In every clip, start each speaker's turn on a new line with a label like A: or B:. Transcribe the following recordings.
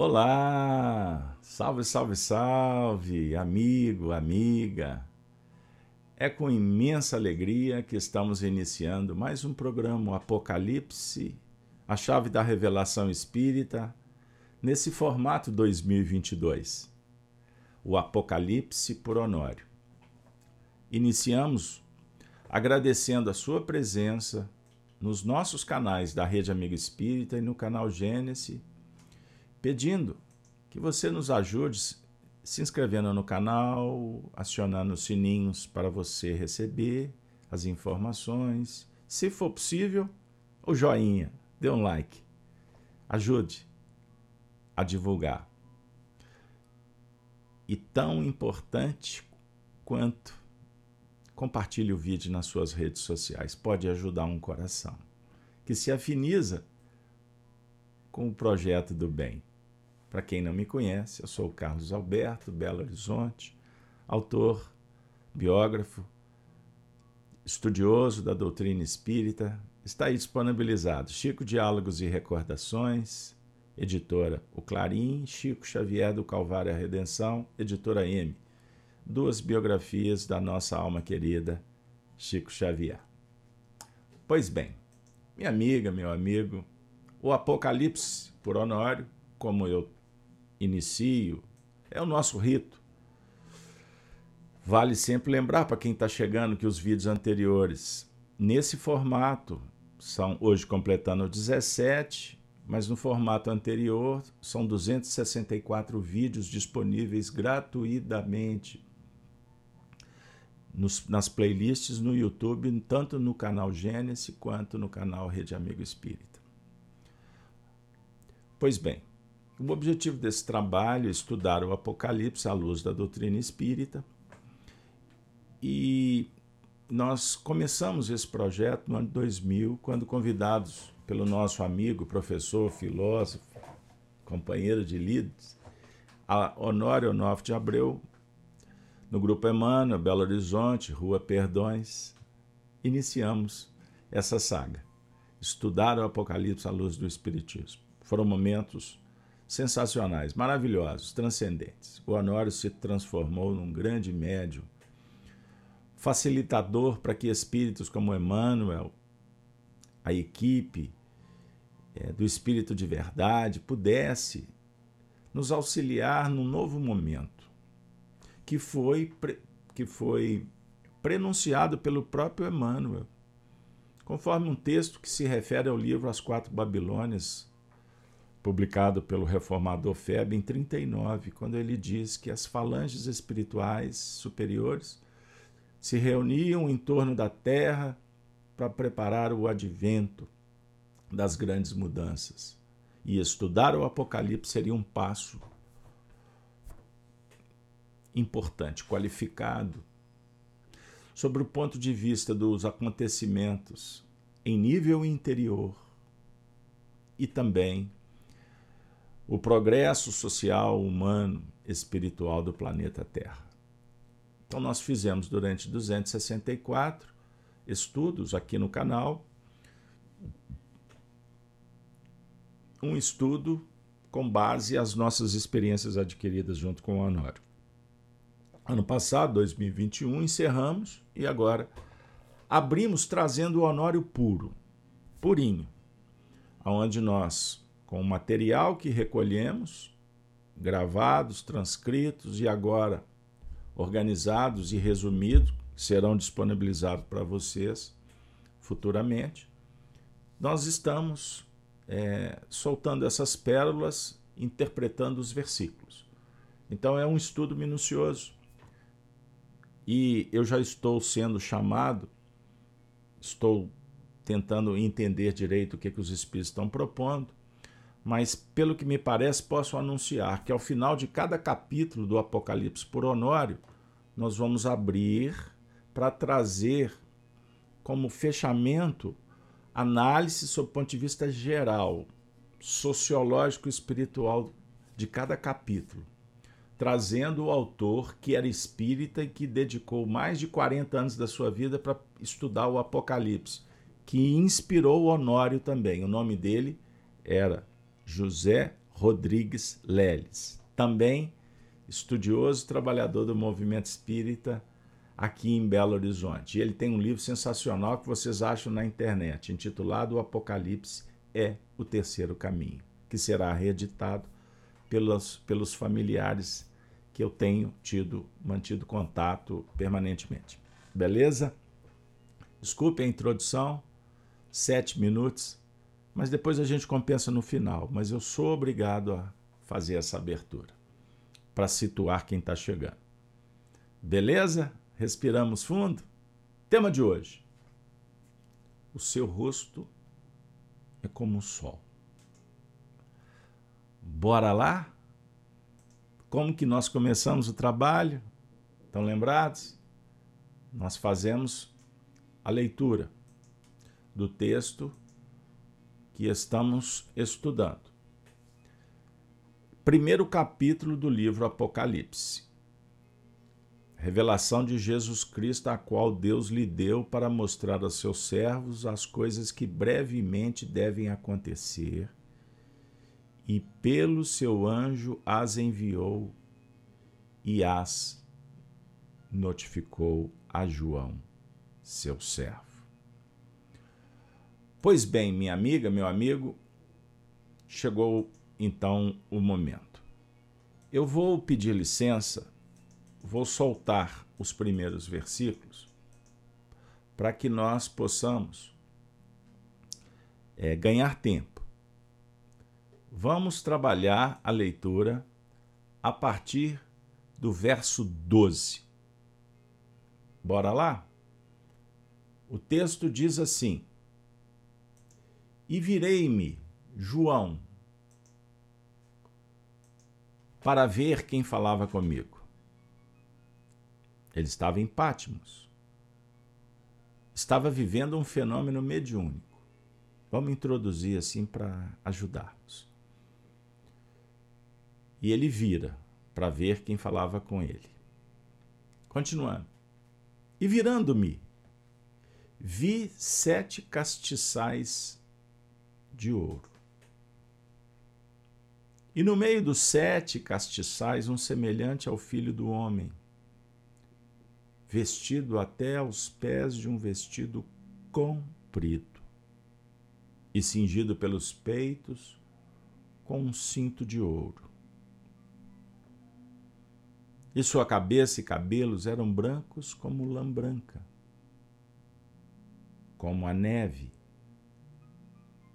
A: Olá! Salve, salve, salve, amigo, amiga. É com imensa alegria que estamos iniciando mais um programa Apocalipse, a chave da revelação espírita, nesse formato 2022. O Apocalipse por Honório. Iniciamos agradecendo a sua presença nos nossos canais da Rede Amigo Espírita e no canal Gênesis pedindo que você nos ajude se inscrevendo no canal, acionando os sininhos para você receber as informações. Se for possível, o joinha, dê um like. Ajude a divulgar. E tão importante quanto compartilhe o vídeo nas suas redes sociais. Pode ajudar um coração que se afiniza com o projeto do bem. Para quem não me conhece, eu sou o Carlos Alberto, Belo Horizonte, autor, biógrafo, estudioso da doutrina espírita. Está aí disponibilizado Chico Diálogos e Recordações, editora O Clarim, Chico Xavier do Calvário a Redenção, editora M. Duas biografias da nossa alma querida, Chico Xavier. Pois bem, minha amiga, meu amigo, o Apocalipse por Honório, como eu inicio, é o nosso rito. Vale sempre lembrar para quem está chegando que os vídeos anteriores, nesse formato, são hoje completando 17, mas no formato anterior são 264 vídeos disponíveis gratuitamente nos, nas playlists no YouTube, tanto no canal Gênesis quanto no canal Rede Amigo Espírita. Pois bem, o objetivo desse trabalho é estudar o Apocalipse à luz da doutrina espírita. E nós começamos esse projeto no ano de 2000, quando convidados pelo nosso amigo, professor, filósofo, companheiro de líderes, Honório Onofre de Abreu, no Grupo Emmanuel, Belo Horizonte, Rua Perdões, iniciamos essa saga. Estudar o Apocalipse à luz do Espiritismo. Foram momentos sensacionais, maravilhosos, transcendentes. O Honório se transformou num grande médium, facilitador para que espíritos como Emmanuel, a equipe é, do Espírito de Verdade, pudesse nos auxiliar num novo momento, que foi, que foi prenunciado pelo próprio Emmanuel, conforme um texto que se refere ao livro As Quatro Babilônias, publicado pelo reformador Feb em 39, quando ele diz que as falanges espirituais superiores se reuniam em torno da Terra para preparar o advento das grandes mudanças. E estudar o Apocalipse seria um passo importante, qualificado, sobre o ponto de vista dos acontecimentos em nível interior e também o progresso social, humano, espiritual do planeta Terra. Então, nós fizemos durante 264 estudos aqui no canal, um estudo com base as nossas experiências adquiridas junto com o Honório. Ano passado, 2021, encerramos e agora abrimos trazendo o Honório puro, purinho, aonde nós com o material que recolhemos, gravados, transcritos e agora organizados e resumidos, serão disponibilizados para vocês futuramente. Nós estamos é, soltando essas pérolas, interpretando os versículos. Então é um estudo minucioso. E eu já estou sendo chamado, estou tentando entender direito o que, que os espíritos estão propondo, mas pelo que me parece, posso anunciar que ao final de cada capítulo do Apocalipse por Honório, nós vamos abrir para trazer como fechamento análise sob o ponto de vista geral, sociológico e espiritual de cada capítulo, trazendo o autor que era espírita e que dedicou mais de 40 anos da sua vida para estudar o Apocalipse, que inspirou o Honório também. O nome dele era José Rodrigues Leles, também estudioso trabalhador do movimento espírita aqui em Belo Horizonte. E ele tem um livro sensacional que vocês acham na internet, intitulado O Apocalipse é o Terceiro Caminho, que será reeditado pelos, pelos familiares que eu tenho tido, mantido contato permanentemente. Beleza? Desculpe a introdução, sete minutos, mas depois a gente compensa no final. Mas eu sou obrigado a fazer essa abertura para situar quem está chegando. Beleza? Respiramos fundo. Tema de hoje: O seu rosto é como o sol. Bora lá? Como que nós começamos o trabalho? Estão lembrados? Nós fazemos a leitura do texto que estamos estudando. Primeiro capítulo do livro Apocalipse revelação de Jesus Cristo, a qual Deus lhe deu para mostrar aos seus servos as coisas que brevemente devem acontecer, e pelo seu anjo as enviou e as notificou a João, seu servo. Pois bem, minha amiga, meu amigo, chegou então o momento. Eu vou pedir licença vou soltar os primeiros versículos para que nós possamos é, ganhar tempo. Vamos trabalhar a leitura a partir do verso 12. Bora lá? O texto diz assim: E virei-me, João, para ver quem falava comigo. Ele estava em Pátimos. Estava vivendo um fenômeno mediúnico. Vamos introduzir assim para ajudarmos. E ele vira para ver quem falava com ele. Continuando. E virando-me, vi sete castiçais de ouro. E no meio dos sete castiçais, um semelhante ao filho do homem, vestido até aos pés de um vestido comprido e cingido pelos peitos com um cinto de ouro. E sua cabeça e cabelos eram brancos como lã branca, como a neve,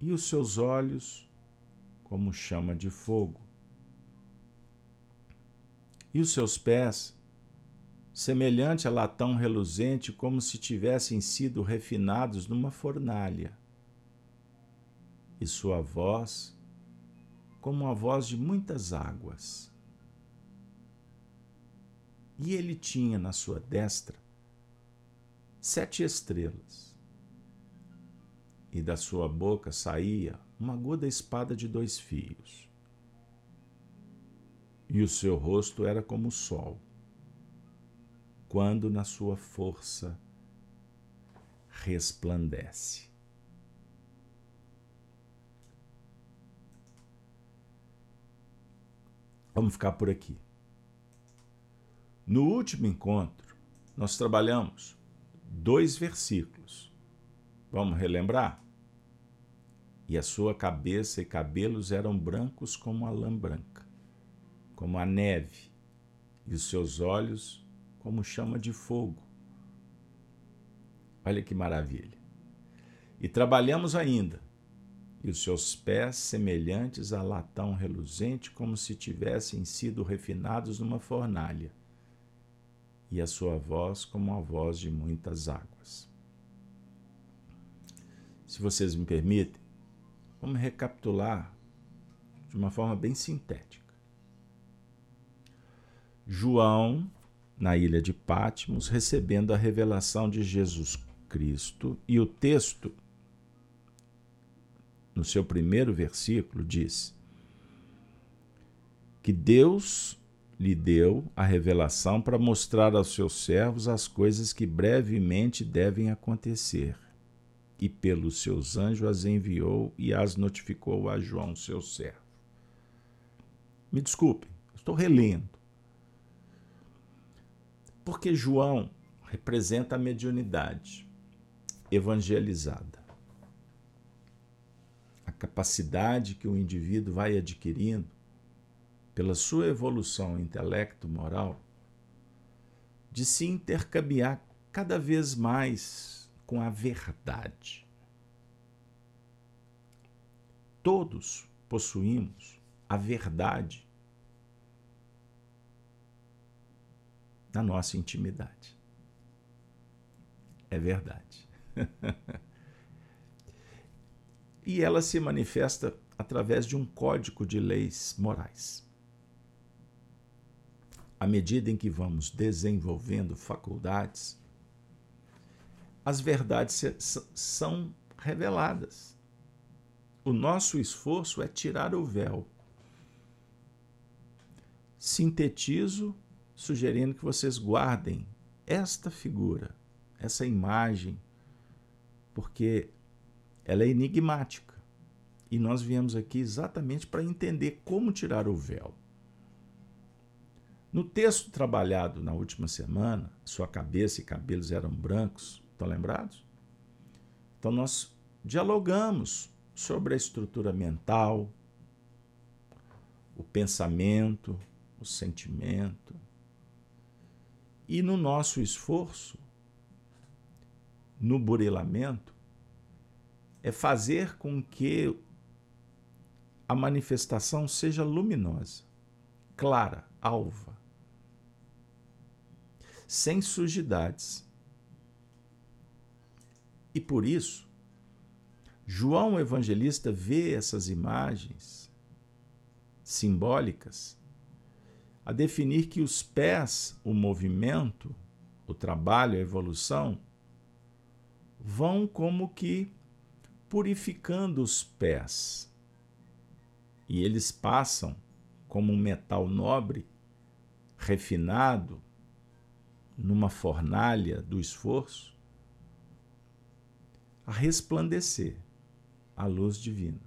A: e os seus olhos como chama de fogo. E os seus pés semelhante a latão reluzente, como se tivessem sido refinados numa fornalha. E sua voz, como a voz de muitas águas. E ele tinha na sua destra sete estrelas, e da sua boca saía uma aguda espada de dois fios. E o seu rosto era como o sol quando na sua força resplandece. Vamos ficar por aqui. No último encontro, nós trabalhamos dois versículos. Vamos relembrar? E a sua cabeça e cabelos eram brancos como a lã branca, como a neve, e os seus olhos como chama de fogo. Olha que maravilha. E trabalhamos ainda, e os seus pés semelhantes a latão reluzente, como se tivessem sido refinados numa fornalha, e a sua voz como a voz de muitas águas. Se vocês me permitem, vamos recapitular de uma forma bem sintética. João na ilha de Patmos, recebendo a revelação de Jesus Cristo, e o texto, no seu primeiro versículo, diz que Deus lhe deu a revelação para mostrar aos seus servos as coisas que brevemente devem acontecer. E pelos seus anjos as enviou e as notificou a João, seu servo. Me desculpem, estou relendo. Porque João representa a mediunidade evangelizada. A capacidade que o indivíduo vai adquirindo pela sua evolução intelecto-moral de se intercambiar cada vez mais com a verdade. Todos possuímos a verdade na nossa intimidade. É verdade. e ela se manifesta através de um código de leis morais. À medida em que vamos desenvolvendo faculdades, as verdades são reveladas. O nosso esforço é tirar o véu. Sintetizo sugerindo que vocês guardem esta figura, essa imagem, porque ela é enigmática. E nós viemos aqui exatamente para entender como tirar o véu. No texto trabalhado na última semana, sua cabeça e cabelos eram brancos, estão lembrados? Então nós dialogamos sobre a estrutura mental, o pensamento, o sentimento, e no nosso esforço, no burilamento, é fazer com que a manifestação seja luminosa, clara, alva, sem sujidades. E por isso, João Evangelista vê essas imagens simbólicas a definir que os pés, o movimento, o trabalho, a evolução, vão como que purificando os pés. E eles passam como um metal nobre, refinado, numa fornalha do esforço, a resplandecer a luz divina.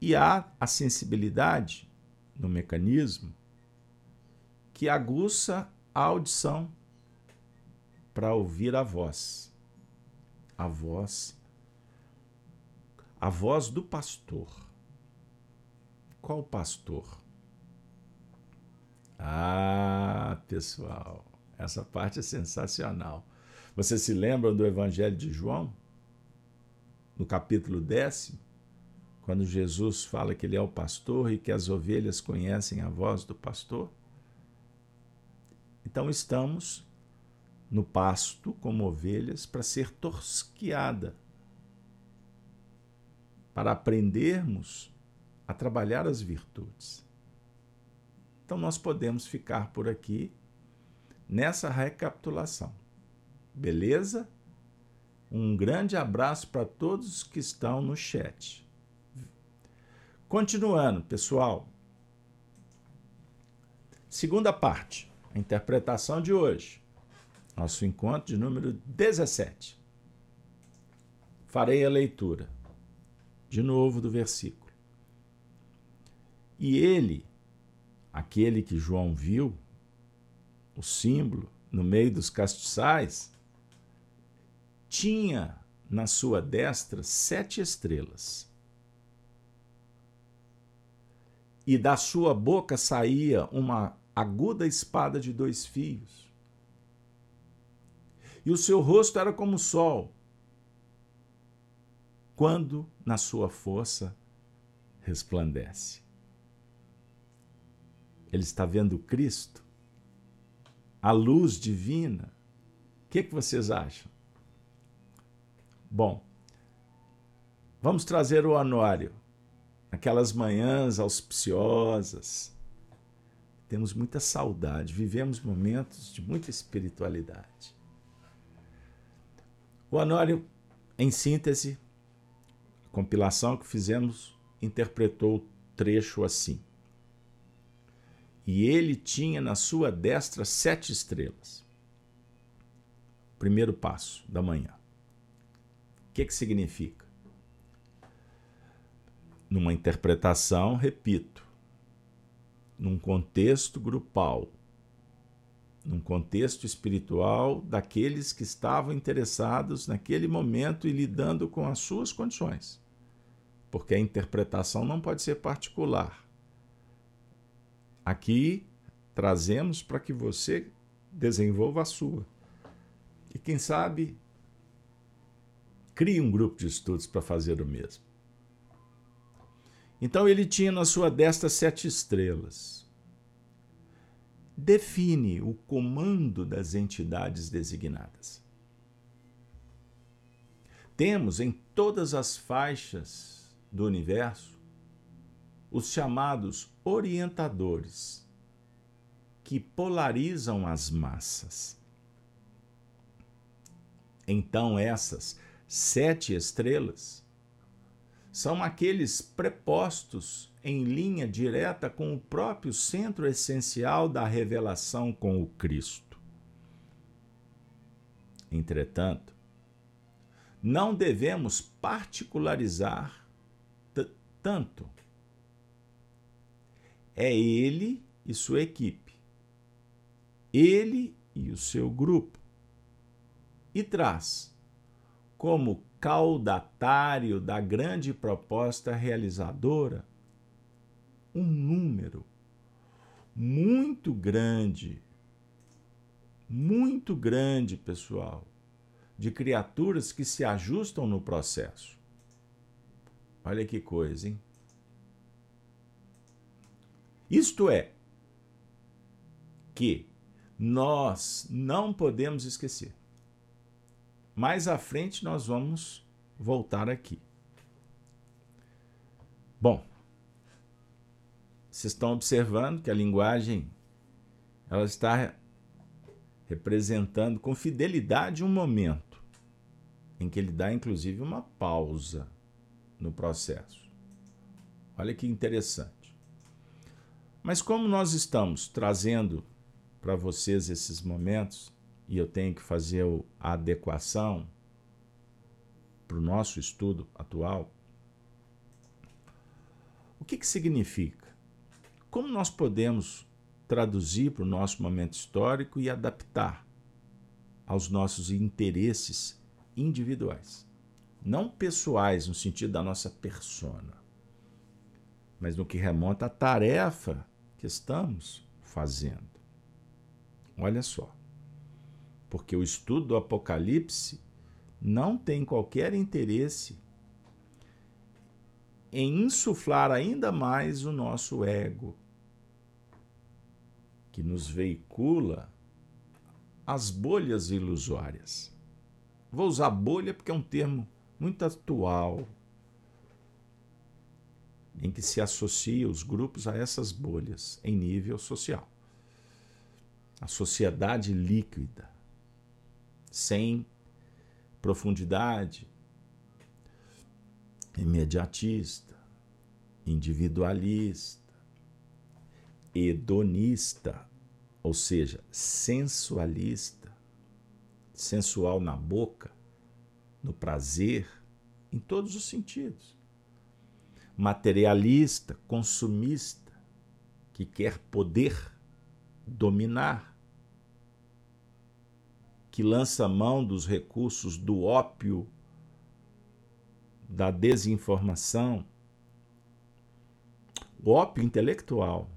A: E há a sensibilidade no mecanismo que aguça a audição para ouvir a voz. A voz a voz do pastor. Qual pastor? Ah, pessoal, essa parte é sensacional. Vocês se lembram do Evangelho de João? No capítulo décimo? quando Jesus fala que ele é o pastor e que as ovelhas conhecem a voz do pastor? Então estamos no pasto como ovelhas para ser tosquiada, para aprendermos a trabalhar as virtudes. Então nós podemos ficar por aqui nessa recapitulação. Beleza? Um grande abraço para todos que estão no chat. Continuando, pessoal. Segunda parte, a interpretação de hoje. Nosso encontro de número 17. Farei a leitura, de novo, do versículo. E ele, aquele que João viu, o símbolo no meio dos castiçais, tinha na sua destra sete estrelas e da sua boca saía uma aguda espada de dois fios. E o seu rosto era como o sol, quando na sua força resplandece. Ele está vendo Cristo, a luz divina. O que, que vocês acham? Bom, vamos trazer o anuário aquelas manhãs auspiciosas. Temos muita saudade, vivemos momentos de muita espiritualidade. O Anório, em síntese, a compilação que fizemos, interpretou o trecho assim. E ele tinha na sua destra sete estrelas. Primeiro passo da manhã. O que, que significa? numa interpretação, repito, num contexto grupal, num contexto espiritual daqueles que estavam interessados naquele momento e lidando com as suas condições. Porque a interpretação não pode ser particular. Aqui trazemos para que você desenvolva a sua. E quem sabe crie um grupo de estudos para fazer o mesmo. Então ele tinha na sua destra sete estrelas. Define o comando das entidades designadas. Temos em todas as faixas do universo os chamados orientadores, que polarizam as massas. Então, essas sete estrelas são aqueles prepostos em linha direta com o próprio centro essencial da revelação com o Cristo. Entretanto, não devemos particularizar tanto. É ele e sua equipe, ele e o seu grupo, e traz como caudatário da grande proposta realizadora um número muito grande, muito grande, pessoal, de criaturas que se ajustam no processo. Olha que coisa, hein? Isto é, que nós não podemos esquecer mais à frente nós vamos voltar aqui. Bom, vocês estão observando que a linguagem ela está representando com fidelidade um momento em que ele dá inclusive uma pausa no processo. Olha que interessante. Mas como nós estamos trazendo para vocês esses momentos, e eu tenho que fazer a adequação para o nosso estudo atual, o que, que significa? Como nós podemos traduzir para o nosso momento histórico e adaptar aos nossos interesses individuais? Não pessoais, no sentido da nossa persona, mas no que remonta à tarefa que estamos fazendo. Olha só porque o estudo do Apocalipse não tem qualquer interesse em insuflar ainda mais o nosso ego, que nos veicula as bolhas ilusórias. Vou usar bolha porque é um termo muito atual, em que se associa os grupos a essas bolhas em nível social. A sociedade líquida sem profundidade, imediatista, individualista, hedonista, ou seja, sensualista, sensual na boca, no prazer, em todos os sentidos. Materialista, consumista, que quer poder, dominar que lança mão dos recursos do ópio, da desinformação, o ópio intelectual,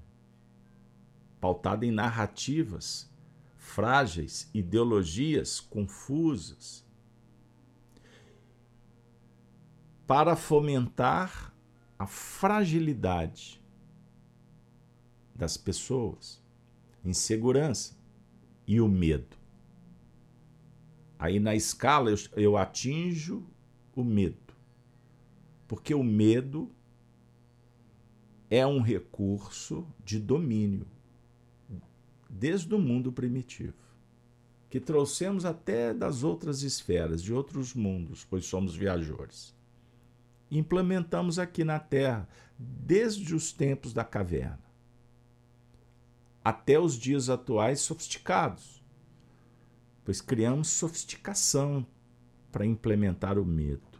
A: pautado em narrativas frágeis, ideologias confusas, para fomentar a fragilidade das pessoas, insegurança e o medo. Aí na escala eu, eu atinjo o medo. Porque o medo é um recurso de domínio desde o mundo primitivo, que trouxemos até das outras esferas, de outros mundos, pois somos viajores. Implementamos aqui na Terra desde os tempos da caverna até os dias atuais sofisticados pois criamos sofisticação para implementar o medo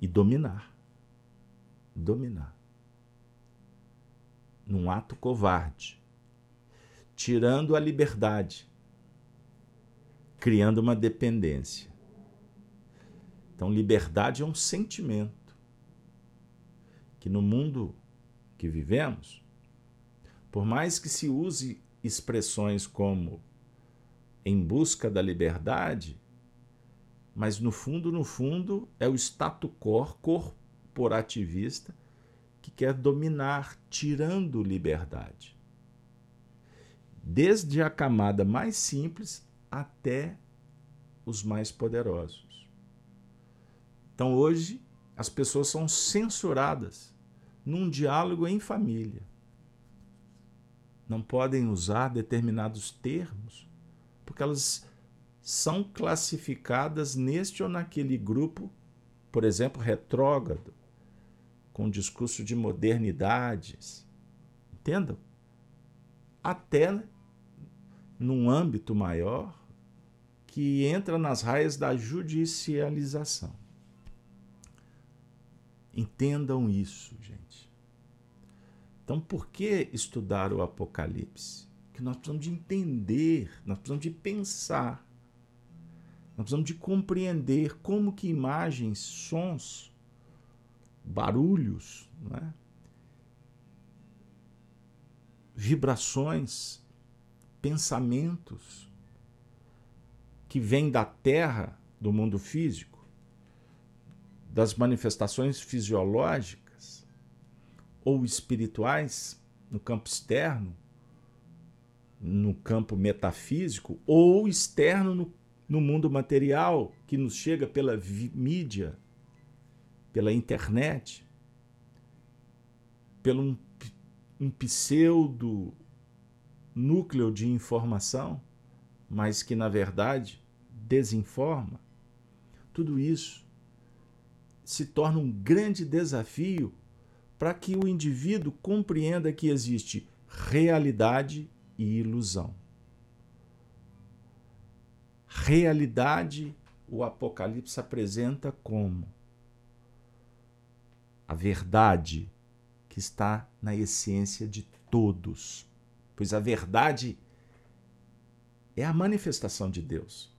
A: e dominar. dominar. Num ato covarde, tirando a liberdade, criando uma dependência. Então, liberdade é um sentimento que no mundo que vivemos, por mais que se use expressões como em busca da liberdade, mas no fundo, no fundo, é o status quo corporativista que quer dominar, tirando liberdade. Desde a camada mais simples até os mais poderosos. Então hoje as pessoas são censuradas num diálogo em família. Não podem usar determinados termos porque elas são classificadas neste ou naquele grupo, por exemplo, retrógrado, com discurso de modernidades. Entendam? Até num âmbito maior que entra nas raias da judicialização. Entendam isso, gente. Então, por que estudar o Apocalipse? Nós precisamos de entender, nós precisamos de pensar, nós precisamos de compreender como que imagens, sons, barulhos, né? vibrações, pensamentos que vêm da Terra, do mundo físico, das manifestações fisiológicas ou espirituais no campo externo, no campo metafísico, ou externo no, no mundo material, que nos chega pela mídia, pela internet, pelo um, um pseudo núcleo de informação, mas que na verdade desinforma, tudo isso se torna um grande desafio para que o indivíduo compreenda que existe realidade e ilusão. Realidade, o Apocalipse apresenta como a verdade que está na essência de todos pois a verdade é a manifestação de Deus.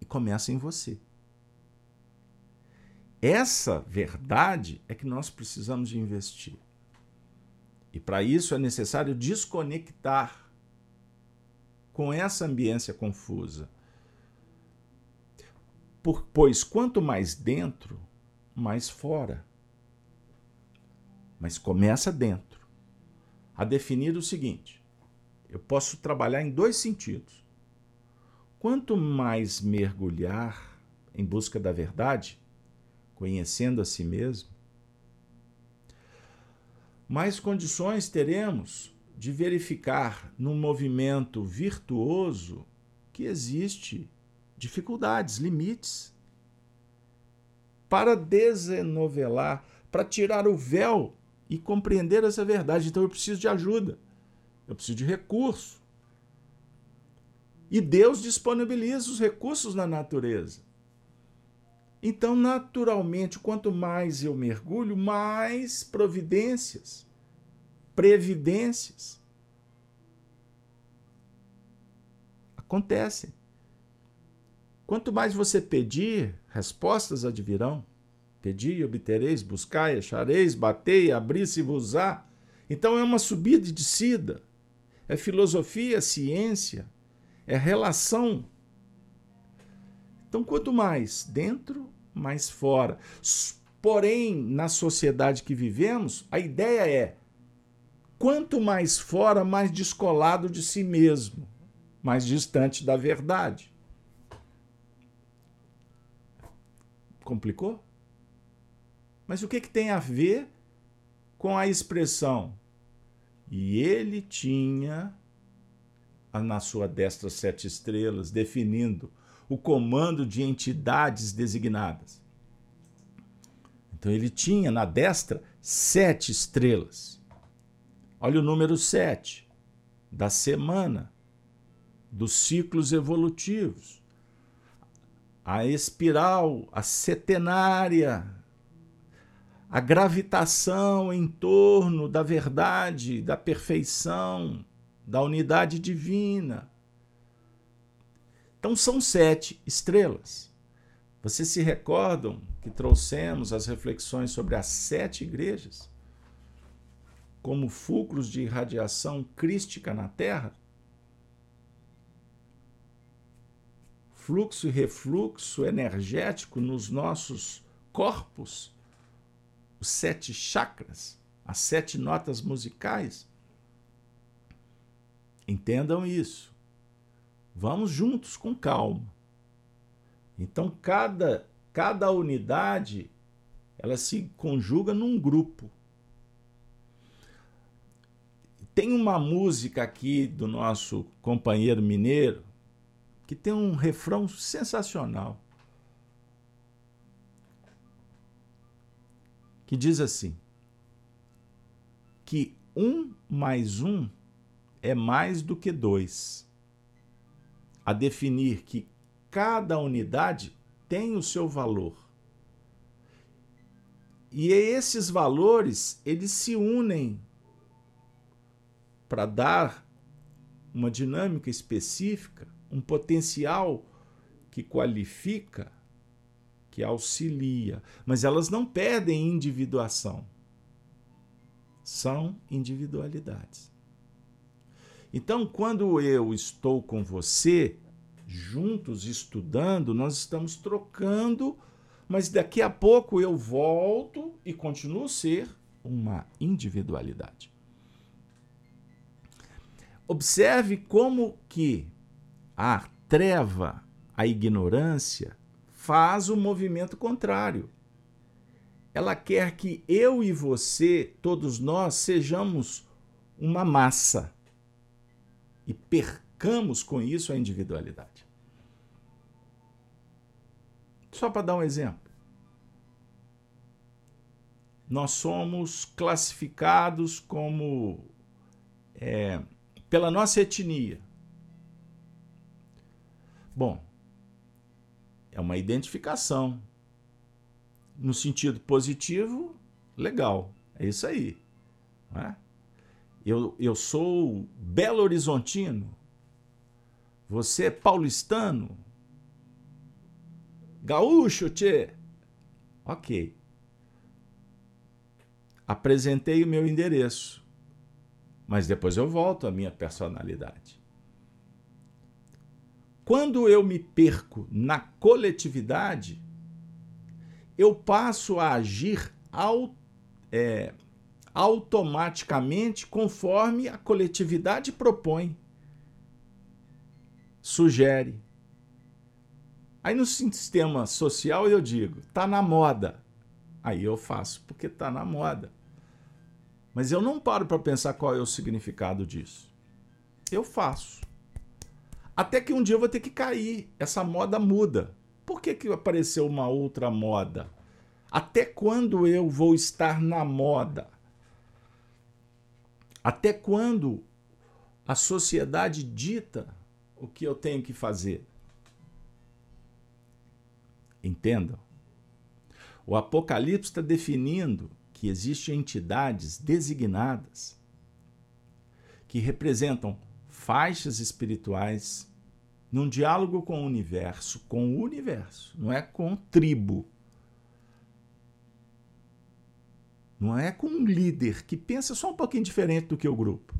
A: E começa em você. Essa verdade é que nós precisamos investir. E para isso é necessário desconectar com essa ambiência confusa. Por, pois quanto mais dentro, mais fora. Mas começa dentro a definir o seguinte: eu posso trabalhar em dois sentidos. Quanto mais mergulhar em busca da verdade, conhecendo a si mesmo, mais condições teremos de verificar num movimento virtuoso que existe dificuldades, limites. Para desenovelar, para tirar o véu e compreender essa verdade. Então eu preciso de ajuda, eu preciso de recurso. E Deus disponibiliza os recursos na natureza. Então, naturalmente, quanto mais eu mergulho, mais providências, previdências acontecem. Quanto mais você pedir, respostas advirão. Pedi e obtereis, buscai, achareis, batei, abri-se-vos-á. Então é uma subida e descida. É filosofia, é ciência, é relação. Então, quanto mais dentro, mais fora. Porém, na sociedade que vivemos, a ideia é: quanto mais fora, mais descolado de si mesmo, mais distante da verdade. Complicou? Mas o que, que tem a ver com a expressão? E ele tinha na sua destra sete estrelas, definindo o comando de entidades designadas. Então ele tinha na destra sete estrelas. Olha o número sete da semana, dos ciclos evolutivos. A espiral, a setenária a gravitação em torno da verdade, da perfeição, da unidade divina. Então são sete estrelas. Vocês se recordam que trouxemos as reflexões sobre as sete igrejas como fulcros de irradiação crística na Terra? Fluxo e refluxo energético nos nossos corpos, os sete chakras, as sete notas musicais. Entendam isso. Vamos juntos com calma. Então cada cada unidade ela se conjuga num grupo. Tem uma música aqui do nosso companheiro mineiro que tem um refrão sensacional. Que diz assim: que um mais um é mais do que dois. A definir que cada unidade tem o seu valor. E esses valores, eles se unem para dar uma dinâmica específica, um potencial que qualifica, que auxilia, mas elas não perdem individuação. São individualidades. Então, quando eu estou com você, juntos estudando, nós estamos trocando, mas daqui a pouco eu volto e continuo ser uma individualidade. Observe como que a treva, a ignorância, faz o movimento contrário. Ela quer que eu e você, todos nós, sejamos uma massa e percamos com isso a individualidade. Só para dar um exemplo. Nós somos classificados como é, pela nossa etnia. Bom, é uma identificação. No sentido positivo, legal. É isso aí. É? Eu, eu sou Belo Horizontino. Você é paulistano. Gaúcho, tchê. Ok. Apresentei o meu endereço. Mas depois eu volto à minha personalidade. Quando eu me perco na coletividade, eu passo a agir ao, é, automaticamente conforme a coletividade propõe, sugere. Aí no sistema social eu digo, tá na moda. Aí eu faço porque tá na moda. Mas eu não paro para pensar qual é o significado disso. Eu faço. Até que um dia eu vou ter que cair. Essa moda muda. Por que, que apareceu uma outra moda? Até quando eu vou estar na moda? Até quando a sociedade dita o que eu tenho que fazer? Entendam. O Apocalipse está definindo que existem entidades designadas que representam faixas espirituais num diálogo com o universo, com o universo, não é com tribo. Não é com um líder que pensa só um pouquinho diferente do que o grupo.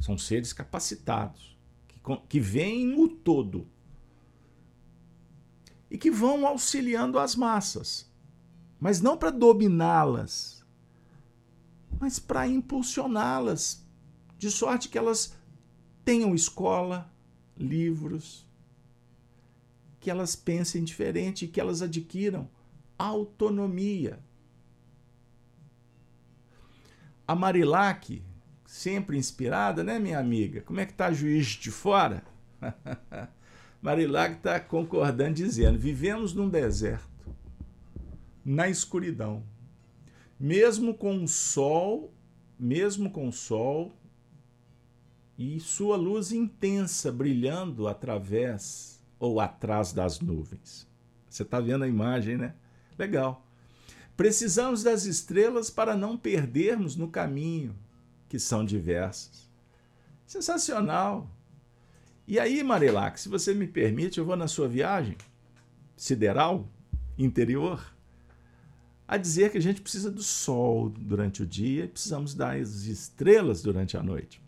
A: São seres capacitados, que, que veem no todo e que vão auxiliando as massas, mas não para dominá-las, mas para impulsioná-las de sorte que elas tenham escola, livros, que elas pensem diferente, que elas adquiram autonomia. A Marilac, sempre inspirada, né, minha amiga? Como é que tá juiz de fora? Marilac está concordando, dizendo: vivemos num deserto, na escuridão. Mesmo com o sol, mesmo com o sol, e sua luz intensa brilhando através ou atrás das nuvens. Você está vendo a imagem, né? Legal. Precisamos das estrelas para não perdermos no caminho, que são diversas. Sensacional! E aí, Marilac, se você me permite, eu vou na sua viagem sideral, interior, a dizer que a gente precisa do sol durante o dia e precisamos das estrelas durante a noite.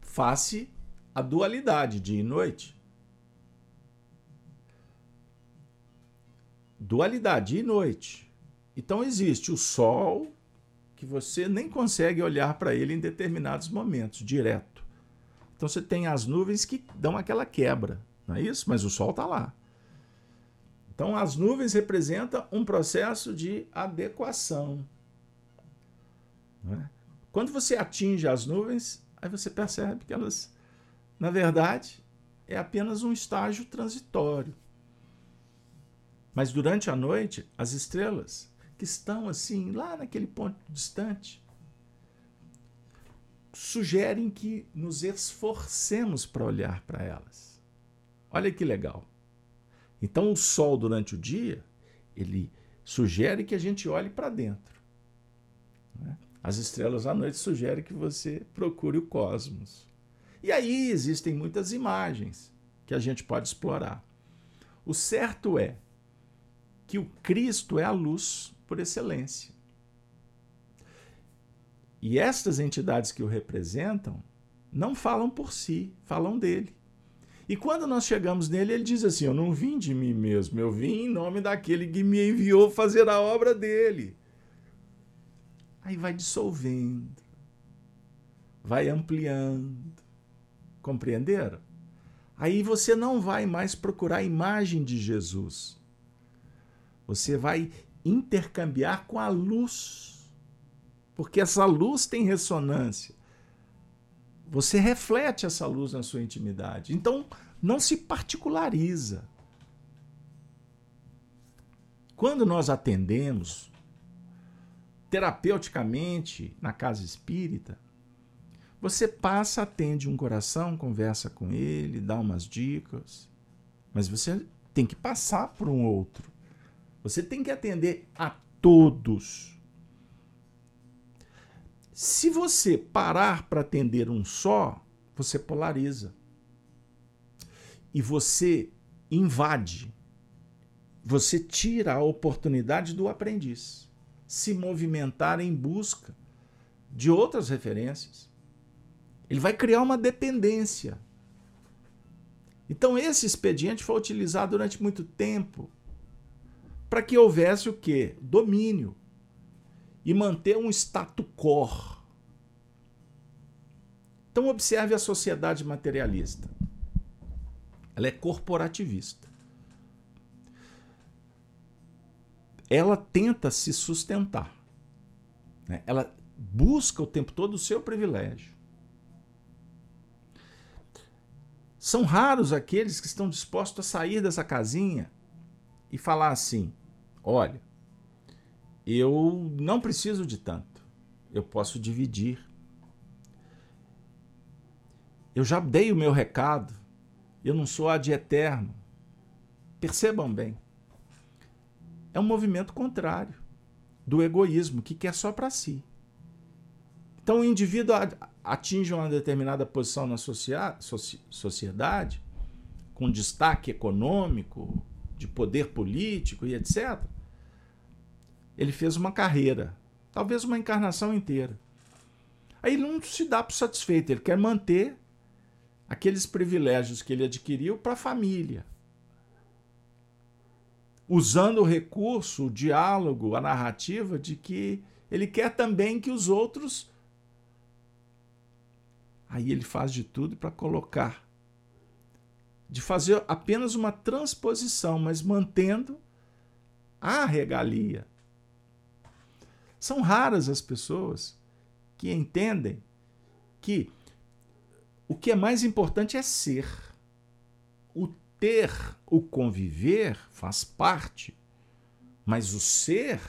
A: Face a dualidade dia e noite. Dualidade e noite. Então existe o sol que você nem consegue olhar para ele em determinados momentos, direto. Então você tem as nuvens que dão aquela quebra, não é isso? Mas o sol está lá. Então as nuvens representam um processo de adequação. É? Quando você atinge as nuvens, aí você percebe que elas, na verdade, é apenas um estágio transitório. Mas durante a noite, as estrelas que estão assim, lá naquele ponto distante, sugerem que nos esforcemos para olhar para elas. Olha que legal. Então, o sol durante o dia, ele sugere que a gente olhe para dentro. Né? As estrelas à noite sugerem que você procure o cosmos. E aí existem muitas imagens que a gente pode explorar. O certo é que o Cristo é a luz por excelência. E estas entidades que o representam não falam por si, falam dele. E quando nós chegamos nele, ele diz assim: Eu não vim de mim mesmo, eu vim em nome daquele que me enviou fazer a obra dele. Aí vai dissolvendo, vai ampliando. Compreenderam? Aí você não vai mais procurar a imagem de Jesus. Você vai intercambiar com a luz. Porque essa luz tem ressonância. Você reflete essa luz na sua intimidade. Então, não se particulariza. Quando nós atendemos terapeuticamente na casa espírita, você passa, atende um coração, conversa com ele, dá umas dicas, mas você tem que passar para um outro. Você tem que atender a todos. Se você parar para atender um só, você polariza. E você invade. Você tira a oportunidade do aprendiz se movimentar em busca de outras referências. Ele vai criar uma dependência. Então esse expediente foi utilizado durante muito tempo para que houvesse o quê? Domínio e manter um status quo. Então observe a sociedade materialista. Ela é corporativista. Ela tenta se sustentar. Né? Ela busca o tempo todo o seu privilégio. São raros aqueles que estão dispostos a sair dessa casinha e falar assim: olha, eu não preciso de tanto, eu posso dividir. Eu já dei o meu recado, eu não sou ad eterno. Percebam bem. É um movimento contrário do egoísmo, que quer só para si. Então o indivíduo atinge uma determinada posição na sociedade, com destaque econômico, de poder político e etc. Ele fez uma carreira, talvez uma encarnação inteira. Aí ele não se dá por satisfeito, ele quer manter aqueles privilégios que ele adquiriu para a família. Usando o recurso, o diálogo, a narrativa de que ele quer também que os outros. Aí ele faz de tudo para colocar de fazer apenas uma transposição, mas mantendo a regalia. São raras as pessoas que entendem que o que é mais importante é ser. O ter, o conviver faz parte, mas o ser,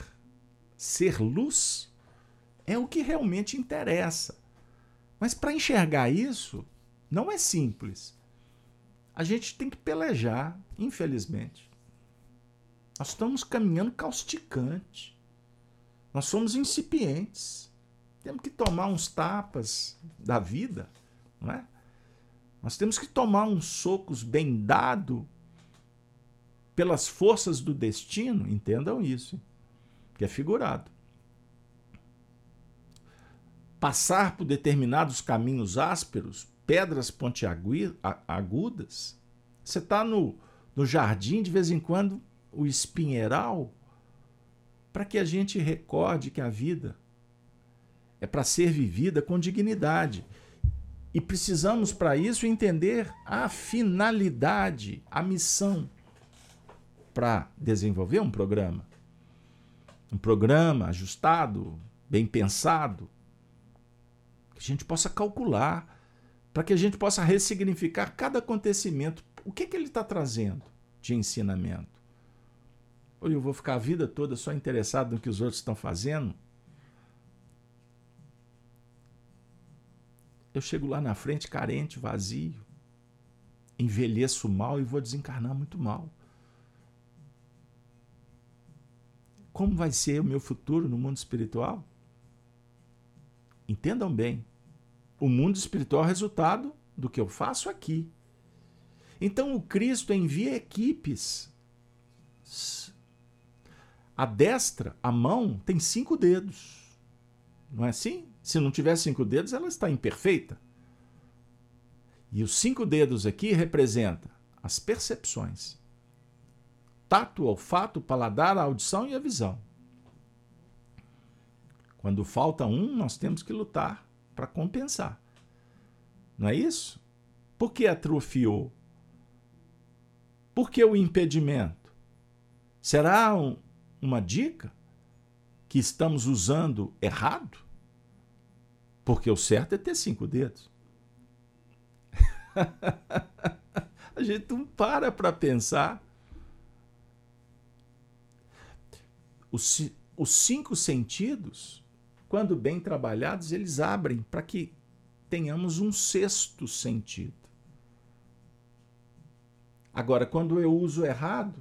A: ser luz, é o que realmente interessa. Mas para enxergar isso, não é simples a gente tem que pelejar, infelizmente. Nós estamos caminhando causticante. Nós somos incipientes. Temos que tomar uns tapas da vida, não é? Nós temos que tomar uns socos bem dado pelas forças do destino, entendam isso, que é figurado. Passar por determinados caminhos ásperos, pedras pontiagudas. Você está no, no jardim, de vez em quando, o espinheiral, para que a gente recorde que a vida é para ser vivida com dignidade. E precisamos, para isso, entender a finalidade, a missão para desenvolver um programa. Um programa ajustado, bem pensado, que a gente possa calcular, para que a gente possa ressignificar cada acontecimento. O que, que ele está trazendo de ensinamento? Ou eu vou ficar a vida toda só interessado no que os outros estão fazendo? eu chego lá na frente carente, vazio, envelheço mal e vou desencarnar muito mal. Como vai ser o meu futuro no mundo espiritual? Entendam bem, o mundo espiritual é resultado do que eu faço aqui. Então o Cristo envia equipes. A destra, a mão, tem cinco dedos. Não é assim? Se não tiver cinco dedos, ela está imperfeita. E os cinco dedos aqui representam as percepções: tato, olfato, paladar, audição e a visão. Quando falta um, nós temos que lutar para compensar. Não é isso? Por que atrofiou? Por que o impedimento? Será um, uma dica que estamos usando errado? Porque o certo é ter cinco dedos. a gente não para para pensar. Os, os cinco sentidos, quando bem trabalhados, eles abrem para que tenhamos um sexto sentido. Agora, quando eu uso errado,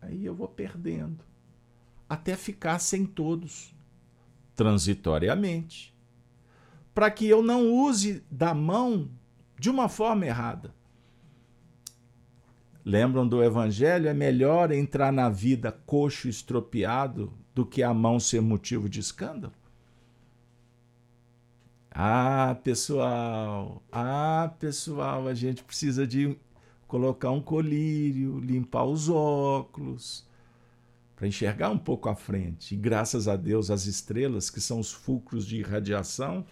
A: aí eu vou perdendo, até ficar sem todos, transitoriamente para que eu não use da mão de uma forma errada. Lembram do Evangelho? É melhor entrar na vida coxo estropiado do que a mão ser motivo de escândalo? Ah, pessoal, ah, pessoal, a gente precisa de colocar um colírio, limpar os óculos, para enxergar um pouco à frente. E graças a Deus, as estrelas, que são os fulcros de irradiação,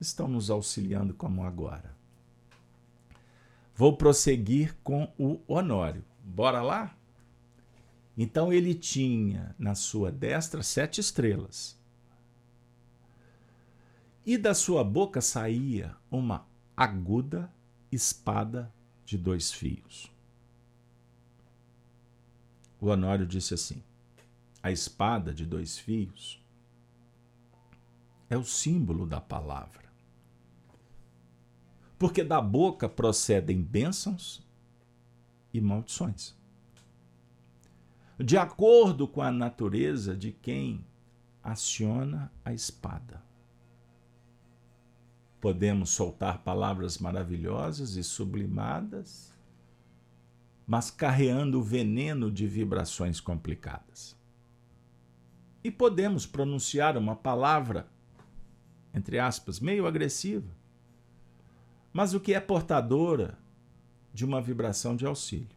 A: estão nos auxiliando como agora. Vou prosseguir com o Honório. Bora lá? Então ele tinha na sua destra sete estrelas. E da sua boca saía uma aguda espada de dois fios. O Honório disse assim: A espada de dois fios é o símbolo da palavra porque da boca procedem bênçãos e maldições. De acordo com a natureza de quem aciona a espada. Podemos soltar palavras maravilhosas e sublimadas, mas carreando o veneno de vibrações complicadas. E podemos pronunciar uma palavra, entre aspas, meio agressiva, mas o que é portadora de uma vibração de auxílio.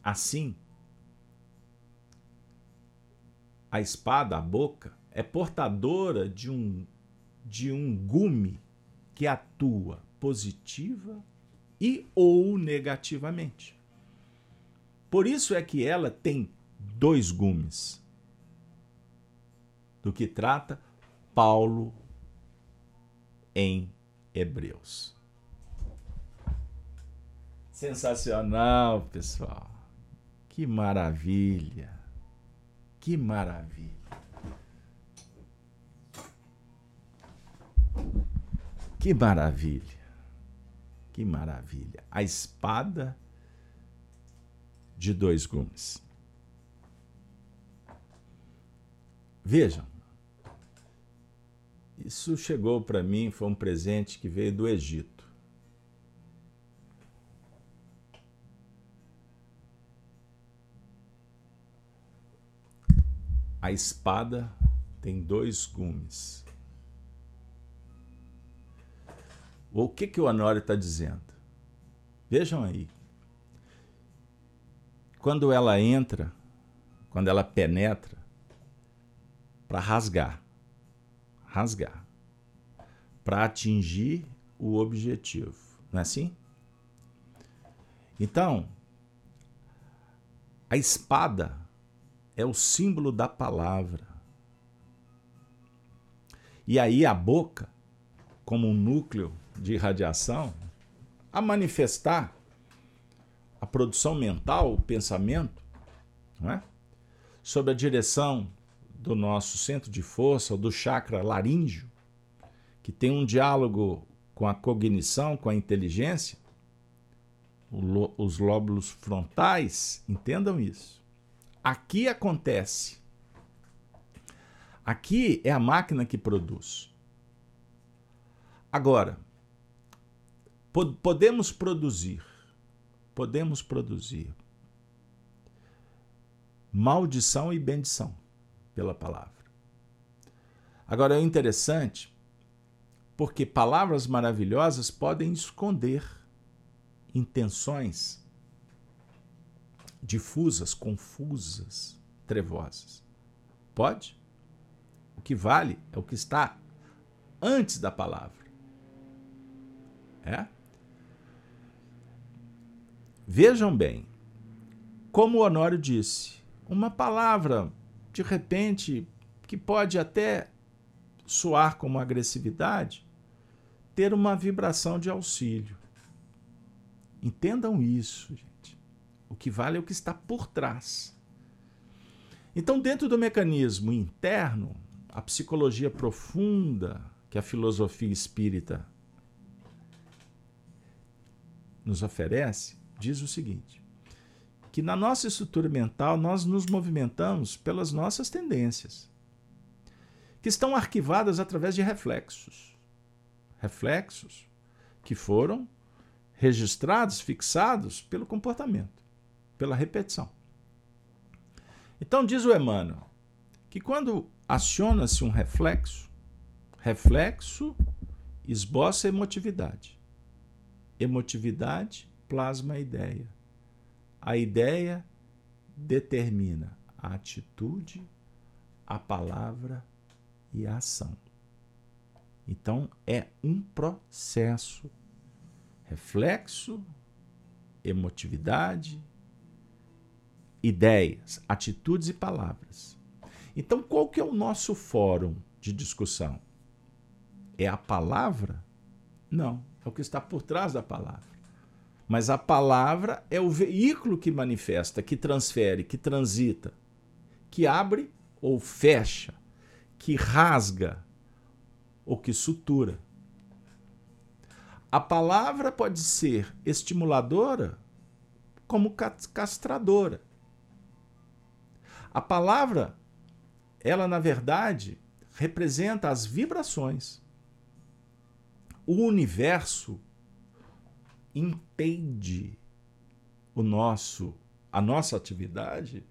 A: Assim, a espada, a boca, é portadora de um, de um gume que atua positiva e ou negativamente. Por isso é que ela tem dois gumes. Do que trata Paulo em Hebreus. Sensacional, pessoal. Que maravilha. Que maravilha. Que maravilha. Que maravilha. A espada de dois gumes. Vejam, isso chegou para mim, foi um presente que veio do Egito. A espada tem dois gumes. O que, que o Honório está dizendo? Vejam aí. Quando ela entra, quando ela penetra, para rasgar, rasgar, para atingir o objetivo. Não é assim? Então, a espada é o símbolo da palavra. E aí a boca, como um núcleo de radiação, a manifestar a produção mental, o pensamento, não é? sob a direção do nosso centro de força, do chakra laríngeo, que tem um diálogo com a cognição, com a inteligência, os lóbulos frontais, entendam isso. Aqui acontece. Aqui é a máquina que produz. Agora, podemos produzir, podemos produzir maldição e bendição pela palavra. Agora é interessante porque palavras maravilhosas podem esconder intenções difusas, confusas, trevosas. Pode? O que vale é o que está antes da palavra. É? Vejam bem, como o Honório disse, uma palavra, de repente, que pode até soar como agressividade, ter uma vibração de auxílio. Entendam isso, gente. O que vale é o que está por trás. Então, dentro do mecanismo interno, a psicologia profunda que a filosofia espírita nos oferece diz o seguinte: que na nossa estrutura mental nós nos movimentamos pelas nossas tendências, que estão arquivadas através de reflexos. Reflexos que foram registrados, fixados pelo comportamento, pela repetição. Então, diz o Emmanuel que quando aciona-se um reflexo, reflexo esboça emotividade. Emotividade plasma a ideia. A ideia determina a atitude, a palavra e a ação. Então é um processo. Reflexo, emotividade, ideias, atitudes e palavras. Então qual que é o nosso fórum de discussão? É a palavra? Não, é o que está por trás da palavra. Mas a palavra é o veículo que manifesta, que transfere, que transita, que abre ou fecha, que rasga ou que sutura. A palavra pode ser estimuladora como castradora. A palavra, ela na verdade representa as vibrações. O universo entende o nosso a nossa atividade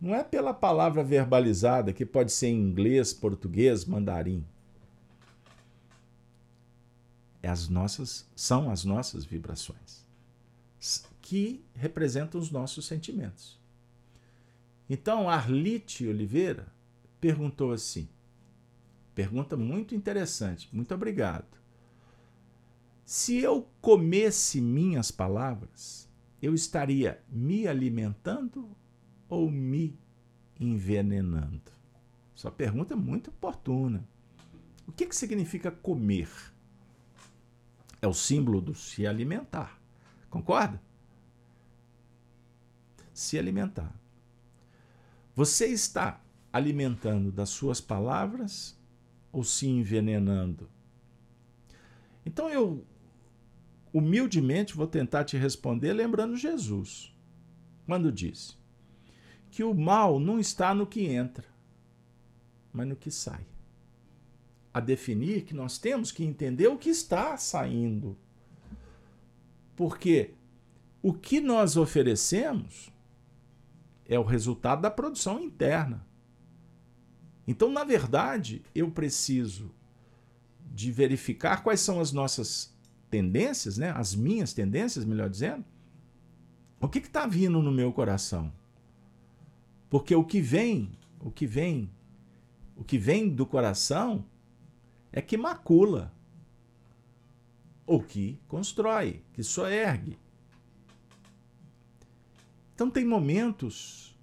A: não é pela palavra verbalizada que pode ser em inglês, português, mandarim. É as nossas são as nossas vibrações que representam os nossos sentimentos. Então, Arlite Oliveira perguntou assim: pergunta muito interessante, muito obrigado. Se eu comesse minhas palavras, eu estaria me alimentando ou me envenenando? Sua pergunta é muito oportuna. O que, que significa comer? É o símbolo do se alimentar. Concorda? Se alimentar. Você está alimentando das suas palavras ou se envenenando? Então eu humildemente vou tentar te responder lembrando Jesus. quando disse que o mal não está no que entra, mas no que sai. A definir que nós temos que entender o que está saindo. Porque o que nós oferecemos é o resultado da produção interna. Então, na verdade, eu preciso de verificar quais são as nossas tendências, né? as minhas tendências, melhor dizendo. O que está vindo no meu coração? Porque o que vem, o que vem, o que vem do coração é que macula, ou que constrói, que soergue. Então tem momentos,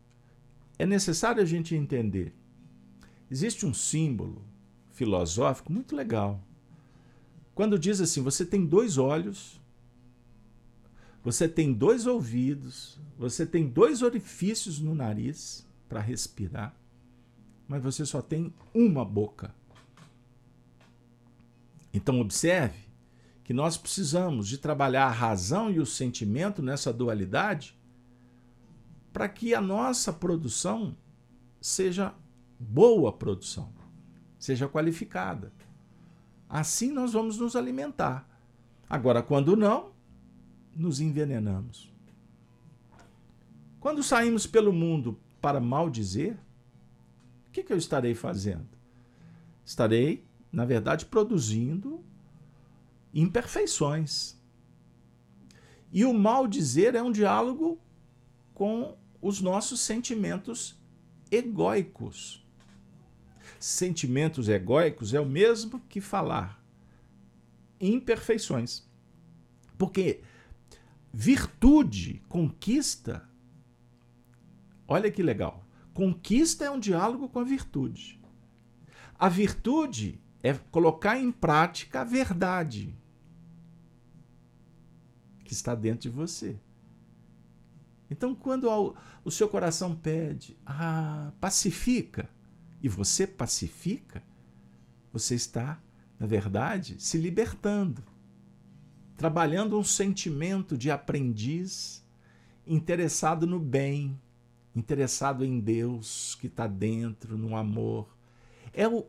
A: é necessário a gente entender. Existe um símbolo filosófico muito legal. Quando diz assim: você tem dois olhos, você tem dois ouvidos, você tem dois orifícios no nariz para respirar, mas você só tem uma boca. Então, observe que nós precisamos de trabalhar a razão e o sentimento nessa dualidade para que a nossa produção seja boa produção, seja qualificada. Assim nós vamos nos alimentar. Agora, quando não, nos envenenamos. Quando saímos pelo mundo para maldizer, o que, que eu estarei fazendo? Estarei, na verdade, produzindo imperfeições. E o maldizer é um diálogo com os nossos sentimentos egóicos. Sentimentos egóicos é o mesmo que falar imperfeições. Porque virtude, conquista, olha que legal. Conquista é um diálogo com a virtude. A virtude é colocar em prática a verdade que está dentro de você. Então, quando o seu coração pede, ah, pacifica, e você pacifica, você está, na verdade, se libertando trabalhando um sentimento de aprendiz, interessado no bem, interessado em Deus que está dentro, no amor. É, o,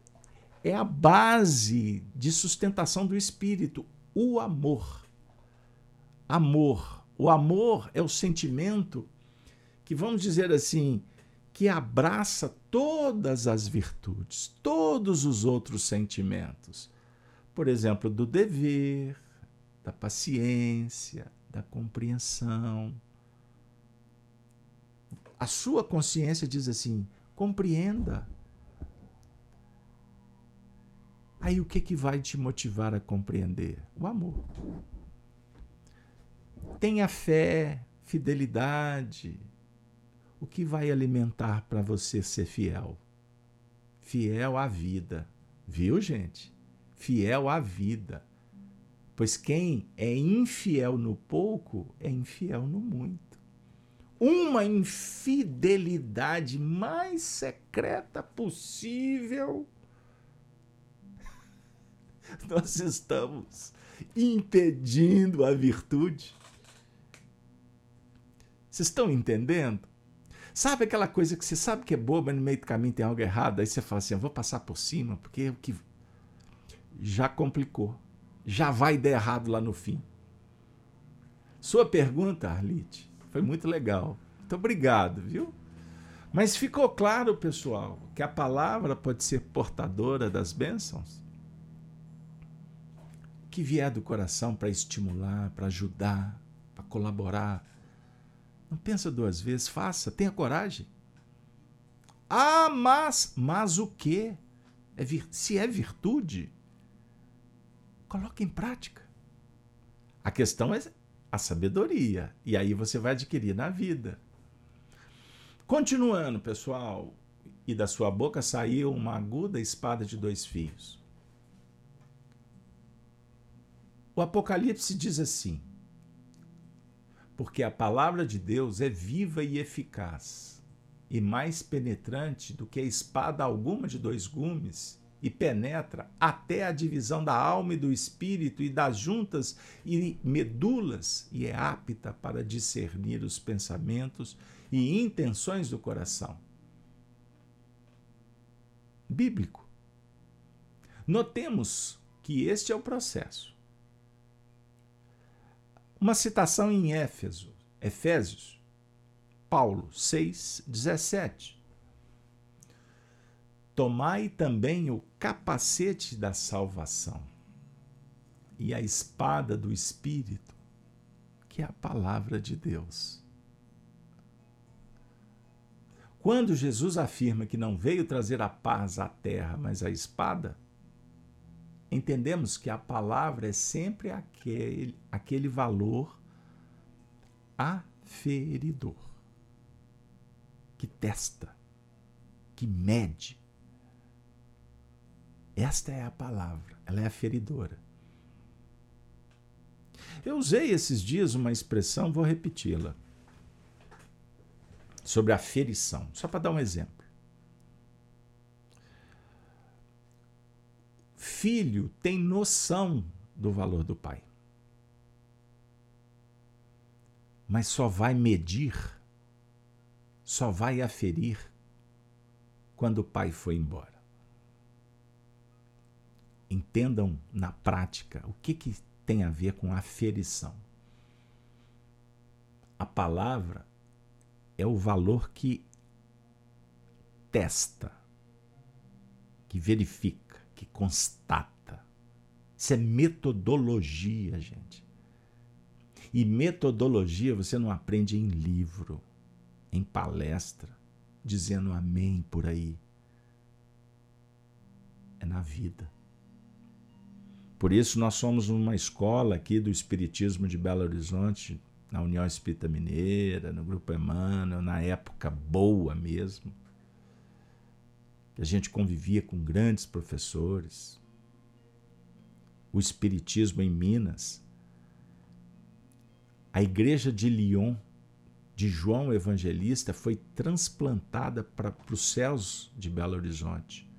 A: é a base de sustentação do espírito, o amor. Amor. O amor é o sentimento que, vamos dizer assim, que abraça todas as virtudes, todos os outros sentimentos. Por exemplo, do dever, da paciência, da compreensão. A sua consciência diz assim: compreenda. Aí o que, que vai te motivar a compreender? O amor. Tenha fé, fidelidade. O que vai alimentar para você ser fiel? Fiel à vida. Viu, gente? Fiel à vida. Pois quem é infiel no pouco é infiel no muito. Uma infidelidade mais secreta possível. Nós estamos impedindo a virtude. Vocês estão entendendo? Sabe aquela coisa que você sabe que é boa, mas no meio do caminho tem algo errado? Aí você fala assim: eu vou passar por cima, porque o que já complicou já vai dar errado lá no fim. Sua pergunta, Arlite, foi muito legal. Muito obrigado, viu? Mas ficou claro, pessoal, que a palavra pode ser portadora das bênçãos? Que vier do coração para estimular, para ajudar, para colaborar. Não pensa duas vezes, faça, tenha coragem. Ah, mas, mas o quê? É vir, se é virtude, Coloque em prática. A questão é a sabedoria. E aí você vai adquirir na vida. Continuando, pessoal, e da sua boca saiu uma aguda espada de dois fios. O Apocalipse diz assim: Porque a palavra de Deus é viva e eficaz, e mais penetrante do que a espada alguma de dois gumes, e penetra até a divisão da alma e do espírito e das juntas e medulas e é apta para discernir os pensamentos e intenções do coração. Bíblico. Notemos que este é o processo. Uma citação em Éfeso, Efésios, Paulo 6, 17. Tomai também o capacete da salvação e a espada do Espírito, que é a palavra de Deus. Quando Jesus afirma que não veio trazer a paz à terra, mas a espada, entendemos que a palavra é sempre aquele, aquele valor aferidor, que testa, que mede. Esta é a palavra, ela é aferidora. Eu usei esses dias uma expressão, vou repeti-la, sobre aferição, só para dar um exemplo. Filho tem noção do valor do pai. Mas só vai medir, só vai aferir quando o pai foi embora. Entendam na prática o que, que tem a ver com aferição. A palavra é o valor que testa, que verifica que constata. Isso é metodologia, gente. E metodologia você não aprende em livro, em palestra, dizendo amém por aí. É na vida. Por isso, nós somos uma escola aqui do Espiritismo de Belo Horizonte, na União Espírita Mineira, no Grupo Emmanuel, na época boa mesmo que a gente convivia com grandes professores, o Espiritismo em Minas, a igreja de Lyon, de João Evangelista, foi transplantada para os céus de Belo Horizonte.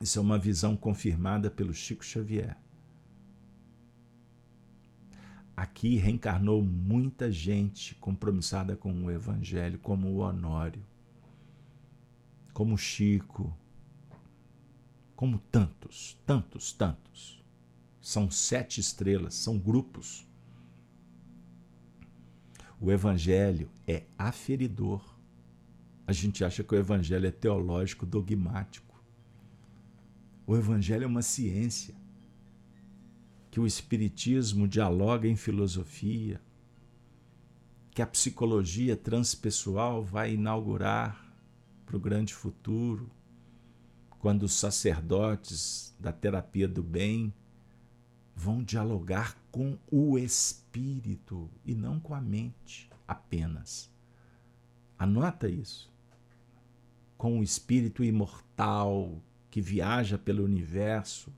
A: Isso é uma visão confirmada pelo Chico Xavier. Aqui reencarnou muita gente compromissada com o Evangelho, como o Honório, como o Chico, como tantos, tantos, tantos. São sete estrelas, são grupos. O Evangelho é aferidor. A gente acha que o Evangelho é teológico, dogmático. O Evangelho é uma ciência que o Espiritismo dialoga em filosofia, que a psicologia transpessoal vai inaugurar para o grande futuro, quando os sacerdotes da terapia do bem vão dialogar com o espírito e não com a mente apenas. Anota isso. Com o espírito imortal que viaja pelo universo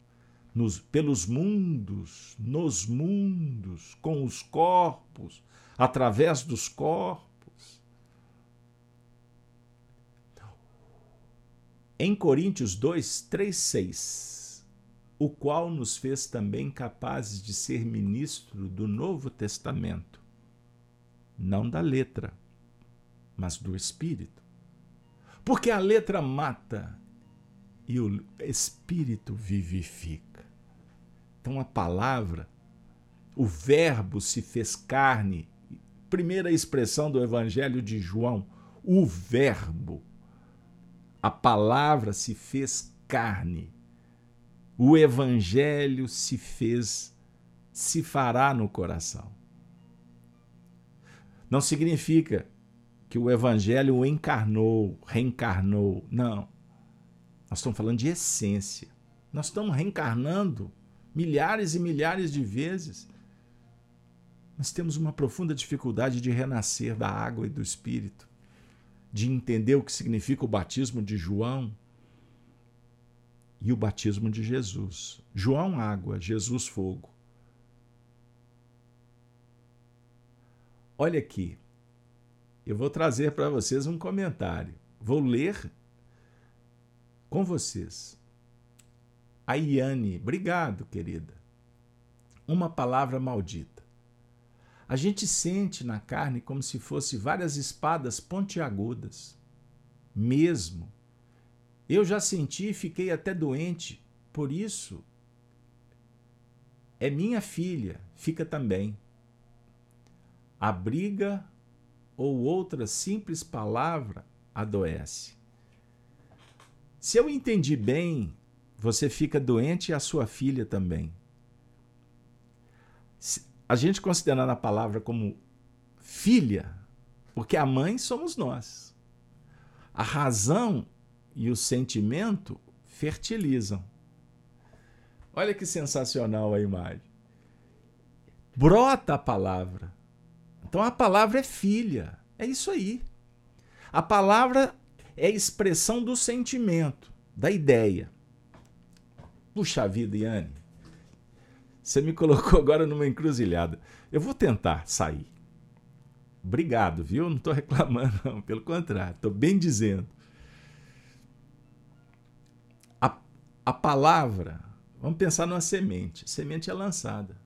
A: nos, pelos mundos, nos mundos, com os corpos, através dos corpos. Em Coríntios 2, 3, 6, o qual nos fez também capazes de ser ministro do Novo Testamento, não da letra, mas do Espírito. Porque a letra mata e o Espírito vivifica. Então a palavra, o Verbo se fez carne. Primeira expressão do Evangelho de João, o Verbo. A palavra se fez carne. O Evangelho se fez, se fará no coração. Não significa que o Evangelho encarnou, reencarnou. Não. Nós estamos falando de essência. Nós estamos reencarnando milhares e milhares de vezes. Nós temos uma profunda dificuldade de renascer da água e do Espírito, de entender o que significa o batismo de João e o batismo de Jesus. João, água, Jesus, fogo. Olha aqui, eu vou trazer para vocês um comentário. Vou ler com vocês. A Iane, obrigado, querida. Uma palavra maldita. A gente sente na carne como se fosse várias espadas pontiagudas. Mesmo. Eu já senti e fiquei até doente. Por isso, é minha filha, fica também. A briga ou outra simples palavra adoece. Se eu entendi bem, você fica doente e a sua filha também. A gente considerando a palavra como filha, porque a mãe somos nós. A razão e o sentimento fertilizam. Olha que sensacional a imagem. Brota a palavra. Então a palavra é filha. É isso aí. A palavra é expressão do sentimento, da ideia. Puxa vida, Yane. Você me colocou agora numa encruzilhada. Eu vou tentar sair. Obrigado, viu? Não estou reclamando, não. Pelo contrário, estou bem dizendo. A, a palavra, vamos pensar numa semente. A semente é lançada.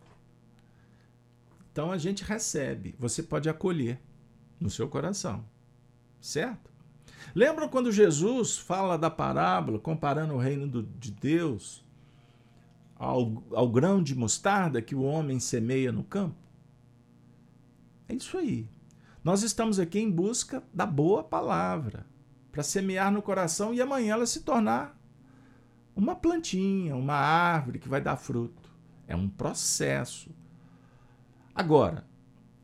A: Então a gente recebe. Você pode acolher no seu coração. Certo? Lembram quando Jesus fala da parábola, comparando o reino do, de Deus ao, ao grão de mostarda que o homem semeia no campo? É isso aí. Nós estamos aqui em busca da boa palavra, para semear no coração e amanhã ela se tornar uma plantinha, uma árvore que vai dar fruto. É um processo. Agora,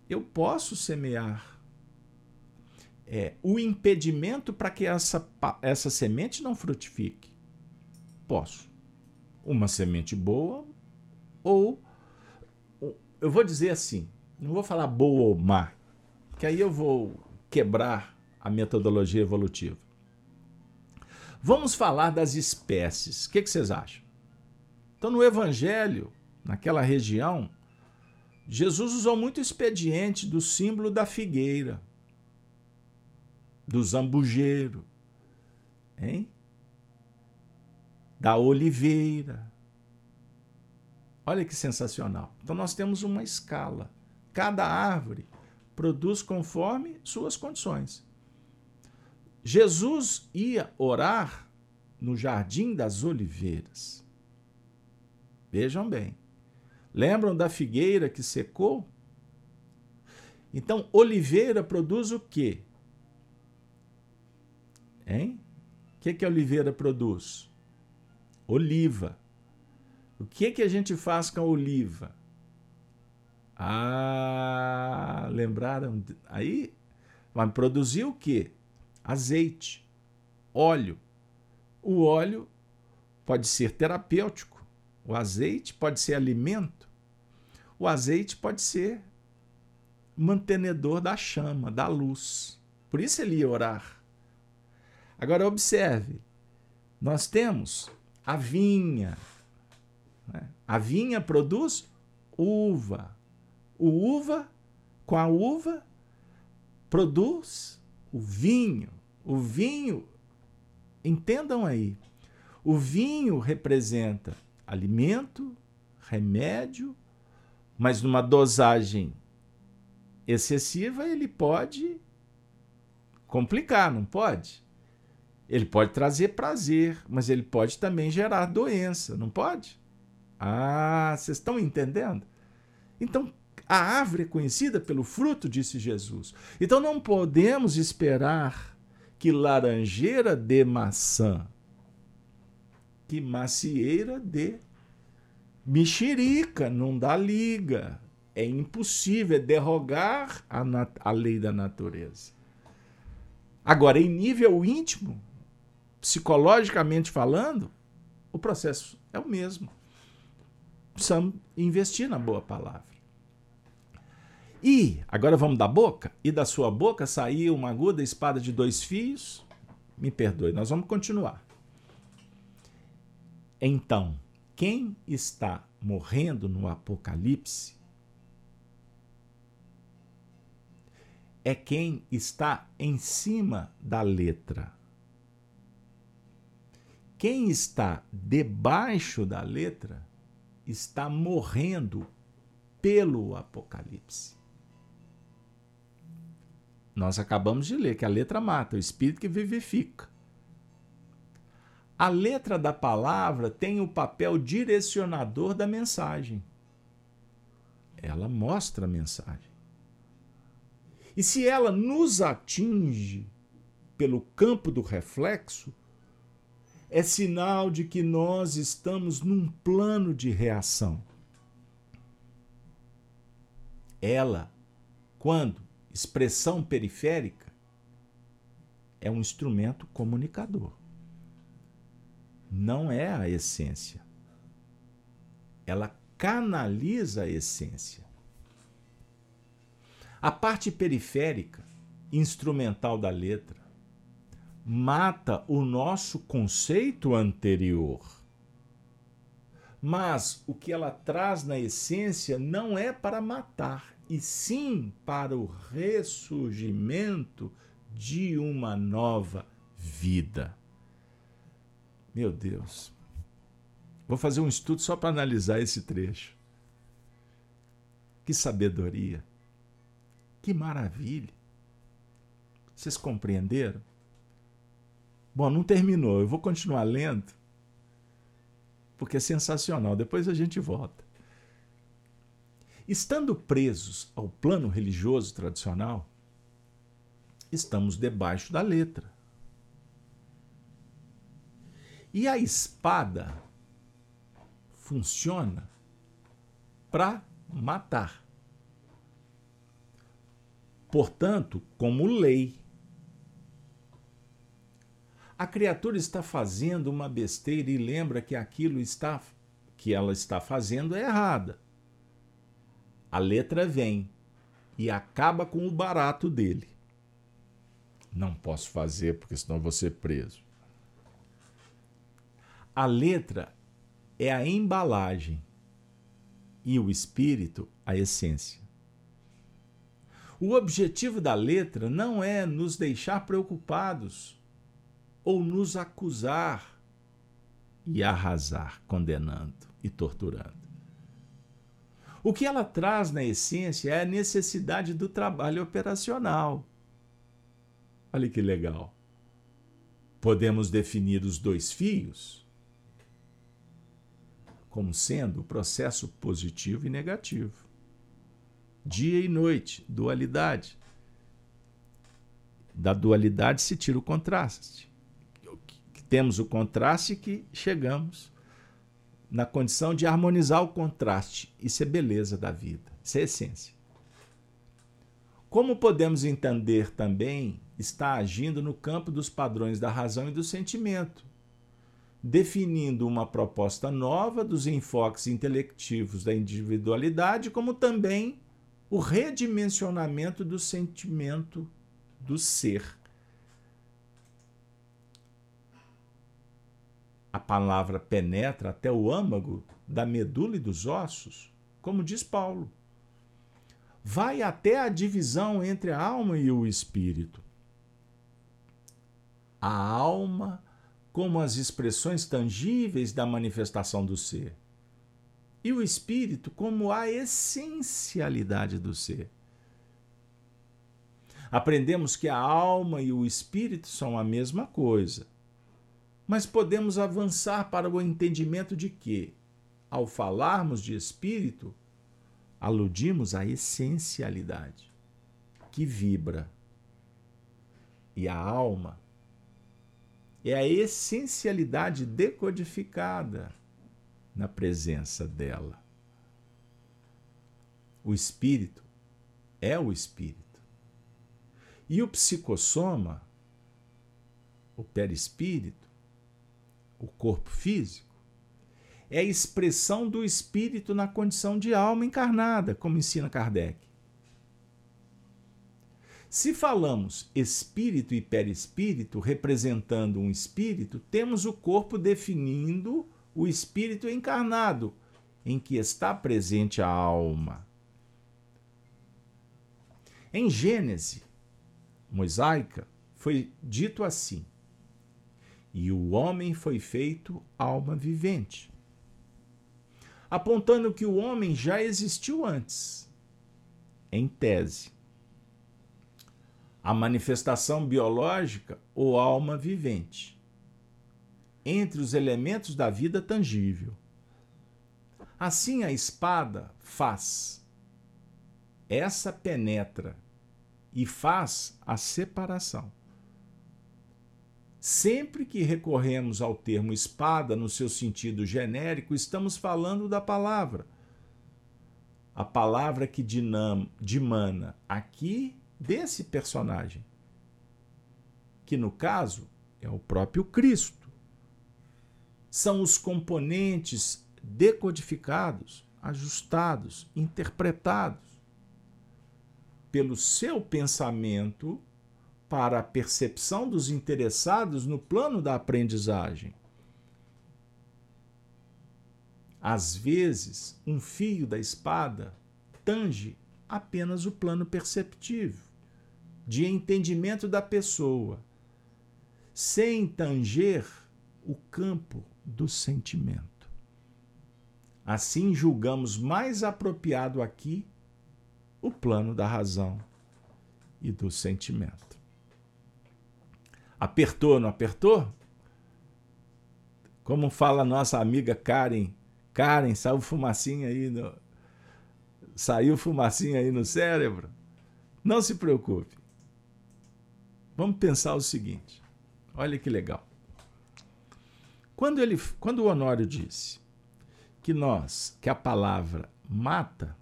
A: eu posso semear é, o impedimento para que essa, essa semente não frutifique? Posso. Uma semente boa ou eu vou dizer assim, não vou falar boa ou má, que aí eu vou quebrar a metodologia evolutiva. Vamos falar das espécies. O que, que vocês acham? Então, no Evangelho, naquela região, Jesus usou muito o expediente do símbolo da figueira do zambujeiro, hein? Da oliveira. Olha que sensacional. Então nós temos uma escala. Cada árvore produz conforme suas condições. Jesus ia orar no jardim das oliveiras. Vejam bem. Lembram da figueira que secou? Então, oliveira produz o quê? Hein? O que, que a oliveira produz? Oliva. O que, que a gente faz com a oliva? Ah, lembraram? Aí vai produzir o quê? Azeite, óleo. O óleo pode ser terapêutico. O azeite pode ser alimento. O azeite pode ser mantenedor da chama, da luz. Por isso ele ia orar. Agora, observe: nós temos a vinha. Né? A vinha produz uva. O uva, com a uva, produz o vinho. O vinho, entendam aí, o vinho representa alimento, remédio, mas numa dosagem excessiva ele pode complicar, não pode? Ele pode trazer prazer, mas ele pode também gerar doença, não pode? Ah, vocês estão entendendo? Então, a árvore é conhecida pelo fruto, disse Jesus. Então não podemos esperar que laranjeira dê maçã, que macieira dê mexerica, não dá liga. É impossível, é derrogar a, a lei da natureza. Agora, em nível íntimo, psicologicamente falando, o processo é o mesmo. Precisamos investir na boa palavra. E, agora vamos da boca? E da sua boca saiu uma aguda espada de dois fios? Me perdoe, nós vamos continuar. Então, quem está morrendo no Apocalipse é quem está em cima da letra. Quem está debaixo da letra está morrendo pelo Apocalipse. Nós acabamos de ler que a letra mata, o espírito que vivifica. A letra da palavra tem o papel direcionador da mensagem. Ela mostra a mensagem. E se ela nos atinge pelo campo do reflexo, é sinal de que nós estamos num plano de reação. Ela, quando expressão periférica, é um instrumento comunicador. Não é a essência. Ela canaliza a essência. A parte periférica, instrumental da letra, mata o nosso conceito anterior. Mas o que ela traz na essência não é para matar, e sim para o ressurgimento de uma nova vida. Meu Deus. Vou fazer um estudo só para analisar esse trecho. Que sabedoria. Que maravilha. Vocês compreenderam? Bom, não terminou. Eu vou continuar lendo, porque é sensacional. Depois a gente volta. Estando presos ao plano religioso tradicional, estamos debaixo da letra. E a espada funciona para matar. Portanto, como lei a criatura está fazendo uma besteira e lembra que aquilo está que ela está fazendo é errada. A letra vem e acaba com o barato dele. Não posso fazer porque senão vou ser preso. A letra é a embalagem e o espírito a essência. O objetivo da letra não é nos deixar preocupados ou nos acusar e arrasar, condenando e torturando. O que ela traz na essência é a necessidade do trabalho operacional. Olha que legal. Podemos definir os dois fios como sendo o processo positivo e negativo. Dia e noite, dualidade. Da dualidade se tira o contraste temos o contraste que chegamos na condição de harmonizar o contraste. Isso é beleza da vida, isso é essência. Como podemos entender também está agindo no campo dos padrões da razão e do sentimento, definindo uma proposta nova dos enfoques intelectivos da individualidade, como também o redimensionamento do sentimento do ser a palavra penetra até o âmago da medula e dos ossos, como diz Paulo. Vai até a divisão entre a alma e o espírito. A alma, como as expressões tangíveis da manifestação do ser, e o espírito, como a essencialidade do ser. Aprendemos que a alma e o espírito são a mesma coisa mas podemos avançar para o entendimento de que, ao falarmos de espírito, aludimos à essencialidade que vibra. E a alma é a essencialidade decodificada na presença dela. O espírito é o espírito. E o psicossoma, o perispírito, o corpo físico, é a expressão do espírito na condição de alma encarnada, como ensina Kardec. Se falamos espírito e perispírito representando um espírito, temos o corpo definindo o espírito encarnado, em que está presente a alma. Em Gênese mosaica, foi dito assim: e o homem foi feito alma vivente, apontando que o homem já existiu antes, em tese. A manifestação biológica ou alma vivente, entre os elementos da vida tangível. Assim a espada faz. Essa penetra e faz a separação. Sempre que recorremos ao termo espada no seu sentido genérico, estamos falando da palavra. A palavra que dinam, dimana aqui desse personagem, que no caso é o próprio Cristo. São os componentes decodificados, ajustados, interpretados pelo seu pensamento para a percepção dos interessados no plano da aprendizagem. Às vezes, um fio da espada tange apenas o plano perceptivo, de entendimento da pessoa, sem tanger o campo do sentimento. Assim, julgamos mais apropriado aqui o plano da razão e do sentimento. Apertou, não apertou? Como fala nossa amiga Karen, Karen, saiu fumacinha aí no, saiu fumacinha aí no cérebro? Não se preocupe. Vamos pensar o seguinte. Olha que legal. Quando ele, quando o Honório disse que nós, que a palavra mata,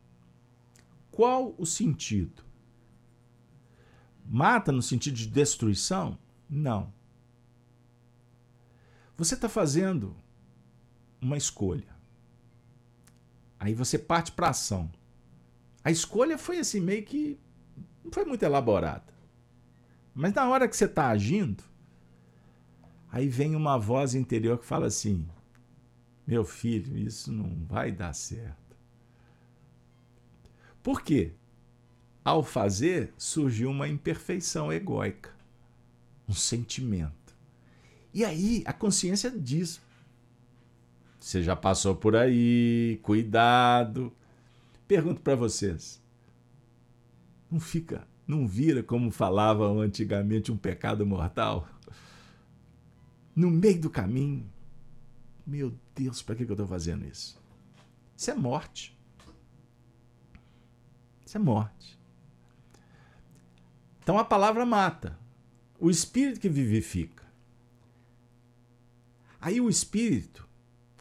A: qual o sentido? Mata no sentido de destruição? Não. Você está fazendo uma escolha. Aí você parte para ação. A escolha foi assim, meio que. não foi muito elaborada. Mas na hora que você está agindo, aí vem uma voz interior que fala assim: meu filho, isso não vai dar certo. Por quê? Ao fazer, surgiu uma imperfeição egóica um sentimento. E aí a consciência diz: você já passou por aí, cuidado. Pergunto para vocês: não fica, não vira como falavam antigamente um pecado mortal? No meio do caminho, meu Deus, para que eu estou fazendo isso? Isso é morte. Isso é morte. Então a palavra mata o espírito que vivifica. Aí o espírito,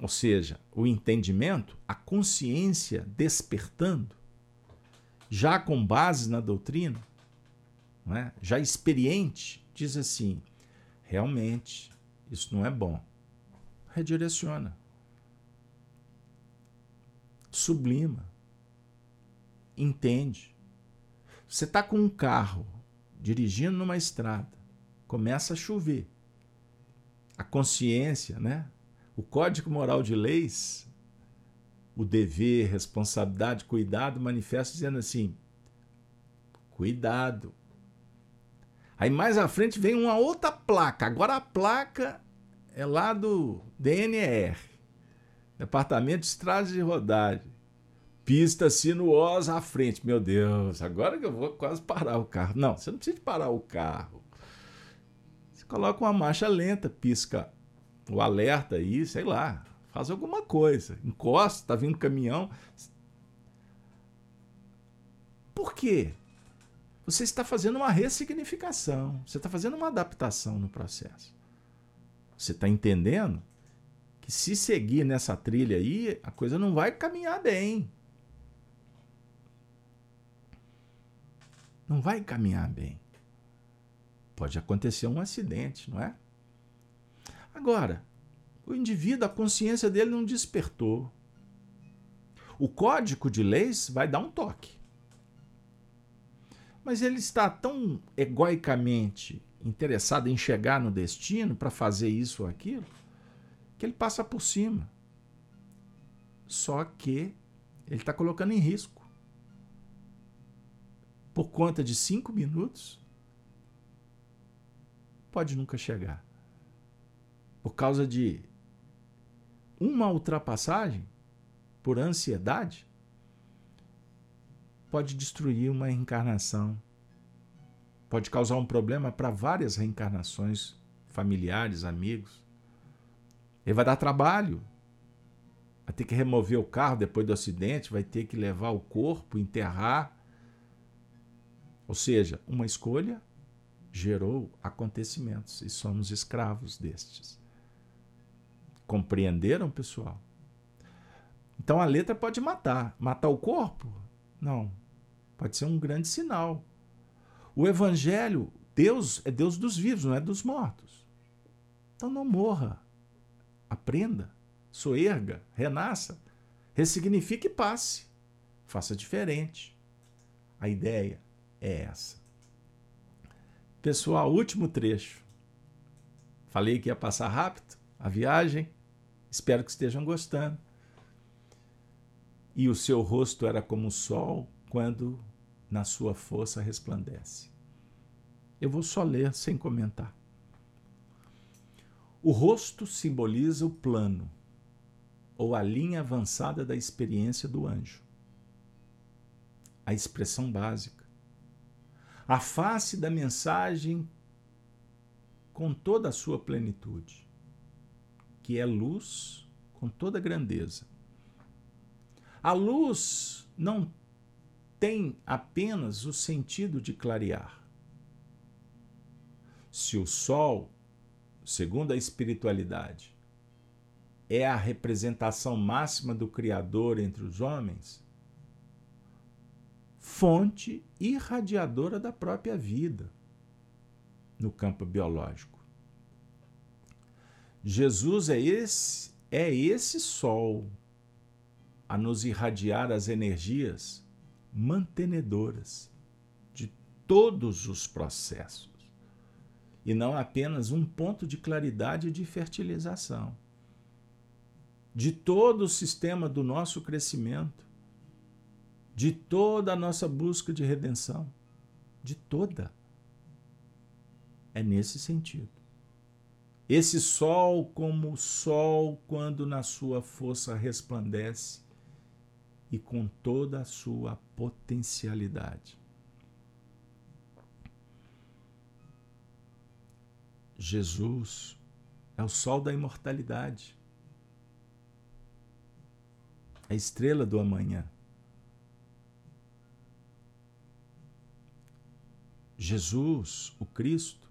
A: ou seja, o entendimento, a consciência despertando, já com base na doutrina, é? já experiente, diz assim: realmente, isso não é bom. Redireciona. Sublima. Entende. Você está com um carro dirigindo numa estrada começa a chover. A consciência, né? O código moral de leis, o dever, responsabilidade, cuidado, manifesta dizendo assim: cuidado. Aí mais à frente vem uma outra placa. Agora a placa é lá do DNR, Departamento de Estradas de Rodagem. Pista sinuosa à frente. Meu Deus, agora que eu vou quase parar o carro. Não, você não precisa parar o carro coloca uma marcha lenta, pisca o alerta aí, sei lá, faz alguma coisa, encosta, tá vindo caminhão. Por quê? Você está fazendo uma ressignificação, você está fazendo uma adaptação no processo. Você está entendendo que se seguir nessa trilha aí, a coisa não vai caminhar bem. Não vai caminhar bem pode acontecer um acidente, não é? Agora, o indivíduo, a consciência dele não despertou. O código de leis vai dar um toque. Mas ele está tão egoicamente interessado em chegar no destino para fazer isso ou aquilo, que ele passa por cima. Só que ele está colocando em risco. Por conta de cinco minutos, pode nunca chegar. por causa de uma ultrapassagem por ansiedade, pode destruir uma reencarnação, pode causar um problema para várias reencarnações familiares, amigos. Ele vai dar trabalho, vai ter que remover o carro depois do acidente, vai ter que levar o corpo, enterrar. Ou seja, uma escolha gerou acontecimentos e somos escravos destes. Compreenderam, pessoal? Então a letra pode matar. Matar o corpo? Não. Pode ser um grande sinal. O evangelho, Deus é Deus dos vivos, não é dos mortos. Então não morra. Aprenda, soerga, renasça, ressignifique e passe. Faça diferente. A ideia é essa. Pessoal, último trecho. Falei que ia passar rápido a viagem. Espero que estejam gostando. E o seu rosto era como o sol quando na sua força resplandece. Eu vou só ler sem comentar. O rosto simboliza o plano, ou a linha avançada da experiência do anjo. A expressão básica. A face da mensagem com toda a sua plenitude que é luz com toda grandeza. A luz não tem apenas o sentido de clarear. Se o sol, segundo a espiritualidade, é a representação máxima do Criador entre os homens, fonte irradiadora da própria vida no campo biológico. Jesus é esse, é esse sol a nos irradiar as energias mantenedoras de todos os processos e não apenas um ponto de claridade de fertilização de todo o sistema do nosso crescimento, de toda a nossa busca de redenção, de toda. É nesse sentido. Esse sol, como o sol, quando na sua força resplandece e com toda a sua potencialidade. Jesus é o sol da imortalidade, a estrela do amanhã. Jesus, o Cristo,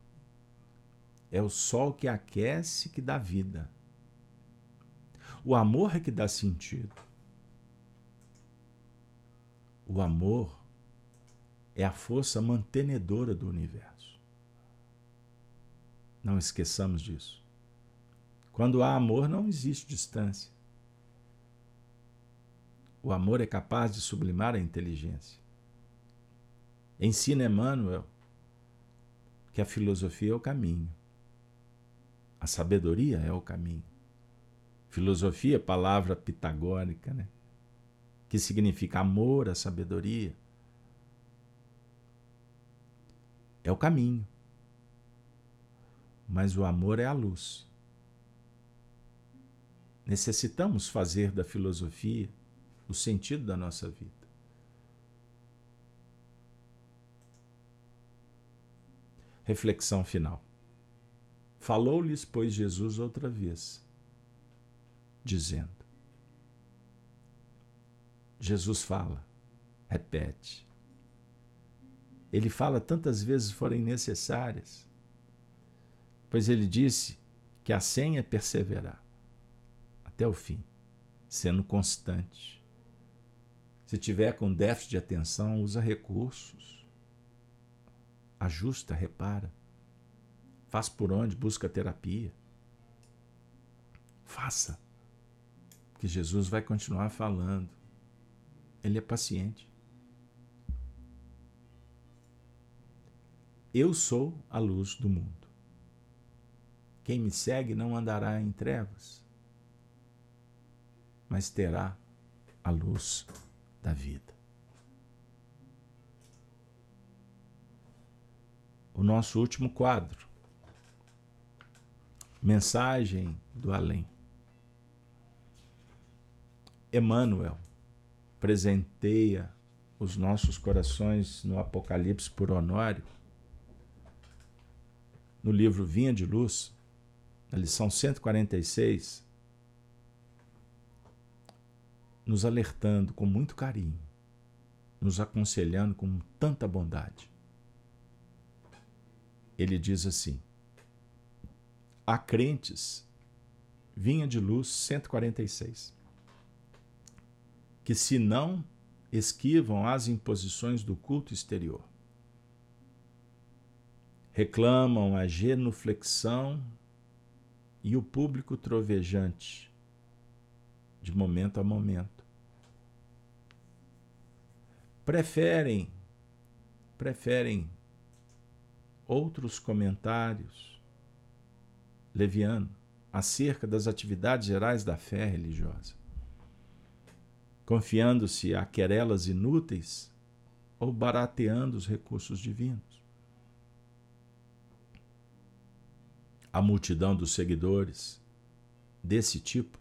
A: é o sol que aquece, que dá vida. O amor é que dá sentido. O amor é a força mantenedora do universo. Não esqueçamos disso. Quando há amor, não existe distância. O amor é capaz de sublimar a inteligência. Ensina Emmanuel que a filosofia é o caminho. A sabedoria é o caminho. Filosofia, palavra pitagórica, né? que significa amor à sabedoria. É o caminho. Mas o amor é a luz. Necessitamos fazer da filosofia o sentido da nossa vida. Reflexão final. Falou-lhes, pois, Jesus outra vez, dizendo: Jesus fala, repete. Ele fala tantas vezes forem necessárias, pois ele disse que a senha é perseverar até o fim, sendo constante. Se tiver com déficit de atenção, usa recursos, ajusta, repara. Faz por onde, busca terapia. Faça. Que Jesus vai continuar falando. Ele é paciente. Eu sou a luz do mundo. Quem me segue não andará em trevas, mas terá a luz da vida. O nosso último quadro Mensagem do além. Emmanuel presenteia os nossos corações no Apocalipse por Honório, no livro Vinha de Luz, na lição 146, nos alertando com muito carinho, nos aconselhando com tanta bondade. Ele diz assim: Há crentes, Vinha de Luz 146, que se não esquivam as imposições do culto exterior. Reclamam a genuflexão e o público trovejante, de momento a momento. Preferem, preferem outros comentários leviano acerca das atividades gerais da fé religiosa confiando-se a querelas inúteis ou barateando os recursos divinos. A multidão dos seguidores desse tipo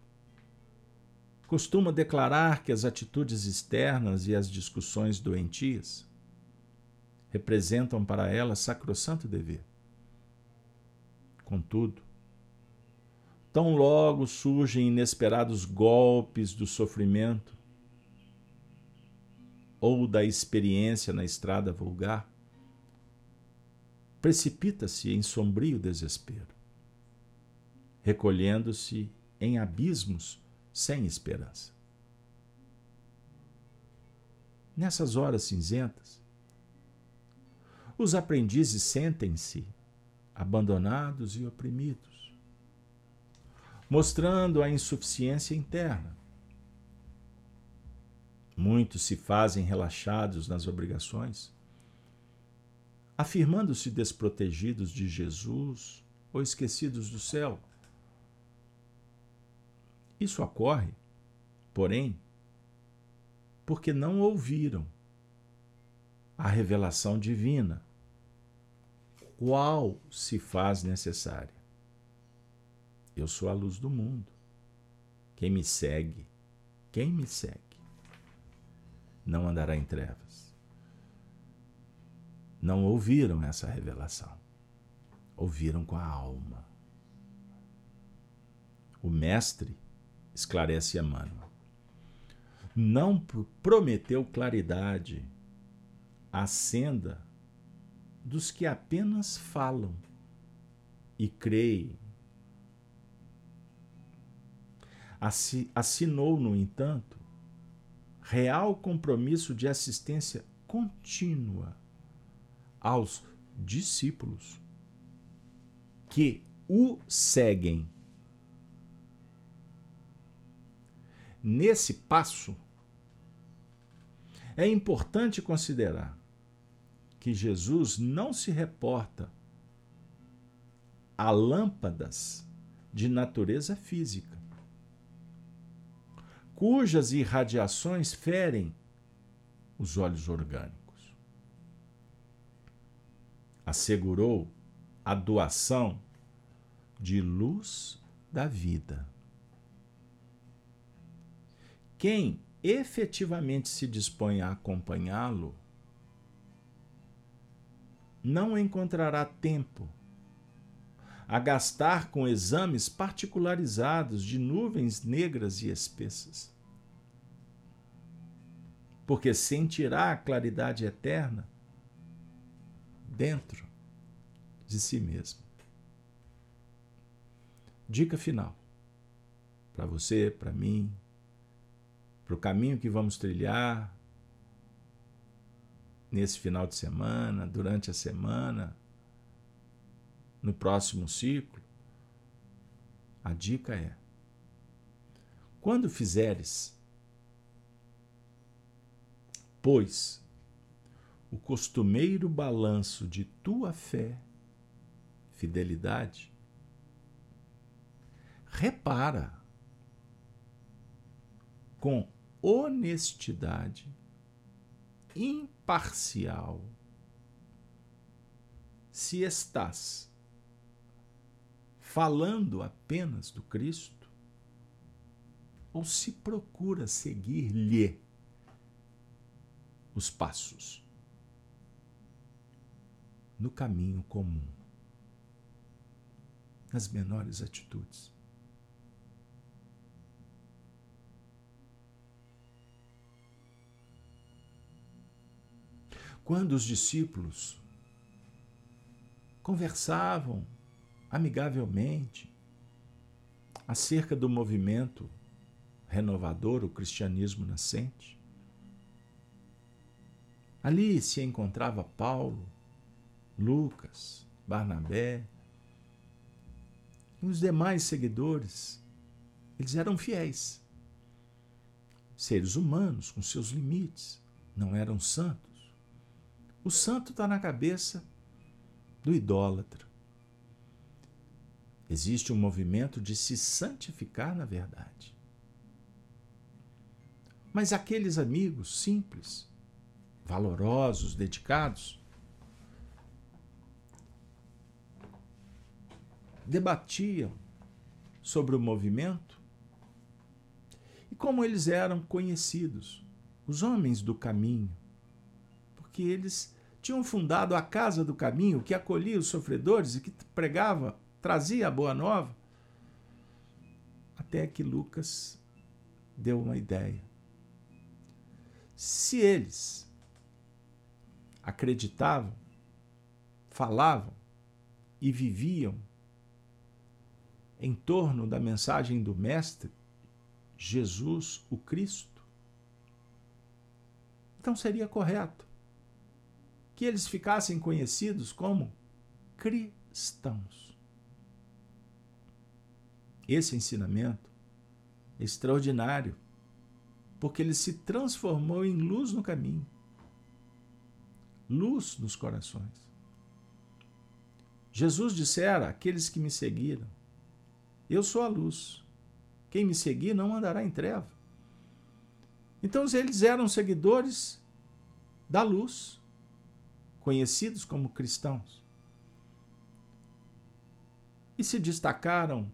A: costuma declarar que as atitudes externas e as discussões doentias representam para ela sacrossanto dever. Contudo, tão logo surgem inesperados golpes do sofrimento ou da experiência na estrada vulgar, precipita-se em sombrio desespero, recolhendo-se em abismos sem esperança. Nessas horas cinzentas, os aprendizes sentem-se abandonados e oprimidos, mostrando a insuficiência interna Muitos se fazem relaxados nas obrigações, afirmando-se desprotegidos de Jesus ou esquecidos do céu. Isso ocorre, porém, porque não ouviram a revelação divina, qual se faz necessária. Eu sou a luz do mundo. Quem me segue, quem me segue, não andará em trevas. Não ouviram essa revelação. Ouviram com a alma. O mestre esclarece Emmanuel. Não prometeu claridade à senda dos que apenas falam e creem. Assinou, no entanto, real compromisso de assistência contínua aos discípulos que o seguem. Nesse passo, é importante considerar que Jesus não se reporta a lâmpadas de natureza física cujas irradiações ferem os olhos orgânicos. Assegurou a doação de luz da vida. Quem efetivamente se dispõe a acompanhá-lo não encontrará tempo a gastar com exames particularizados de nuvens negras e espessas. Porque sentirá a claridade eterna dentro de si mesmo. Dica final para você, para mim, para o caminho que vamos trilhar nesse final de semana, durante a semana, no próximo ciclo? A dica é: quando fizeres, pois o costumeiro balanço de tua fé, fidelidade, repara com honestidade, imparcial, se estás falando apenas do Cristo? Ou se procura seguir-lhe os passos no caminho comum, nas menores atitudes? Quando os discípulos conversavam amigavelmente acerca do movimento renovador, o cristianismo nascente. Ali se encontrava Paulo, Lucas, Barnabé e os demais seguidores. Eles eram fiéis, seres humanos com seus limites, não eram santos. O santo está na cabeça do idólatra. Existe um movimento de se santificar na verdade. Mas aqueles amigos simples, valorosos, dedicados, debatiam sobre o movimento e como eles eram conhecidos, os homens do caminho, porque eles tinham fundado a Casa do Caminho, que acolhia os sofredores e que pregava, trazia a boa nova. Até que Lucas deu uma ideia. Se eles acreditavam, falavam e viviam em torno da mensagem do Mestre, Jesus, o Cristo, então seria correto que eles ficassem conhecidos como cristãos. Esse ensinamento é extraordinário, porque ele se transformou em luz no caminho, luz nos corações. Jesus dissera àqueles que me seguiram: Eu sou a luz. Quem me seguir não andará em treva. Então eles eram seguidores da luz conhecidos como cristãos. E se destacaram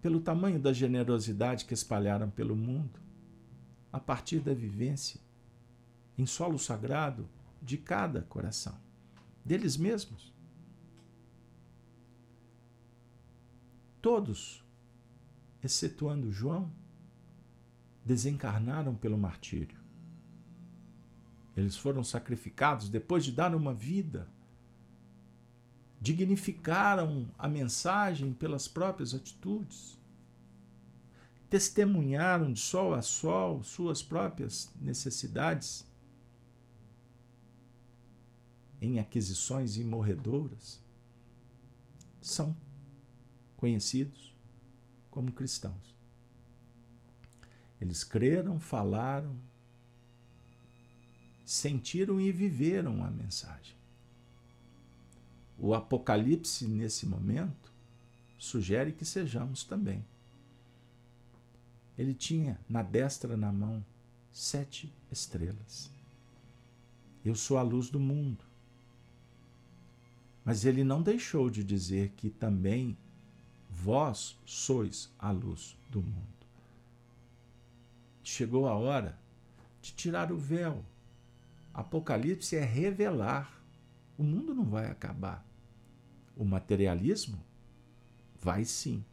A: pelo tamanho da generosidade que espalharam pelo mundo, a partir da vivência em solo sagrado de cada coração, deles mesmos. Todos, excetuando João, desencarnaram pelo martírio. Eles foram sacrificados depois de dar uma vida. Dignificaram a mensagem pelas próprias atitudes. Testemunharam de sol a sol suas próprias necessidades em aquisições imorredoras. São conhecidos como cristãos. Eles creram, falaram, sentiram e viveram a mensagem. O Apocalipse, nesse momento, sugere que sejamos também. Ele tinha na destra na mão sete estrelas. Eu sou a luz do mundo. Mas ele não deixou de dizer que também vós sois a luz do mundo. Chegou a hora de tirar o véu Apocalipse é revelar. O mundo não vai acabar. O materialismo vai sim.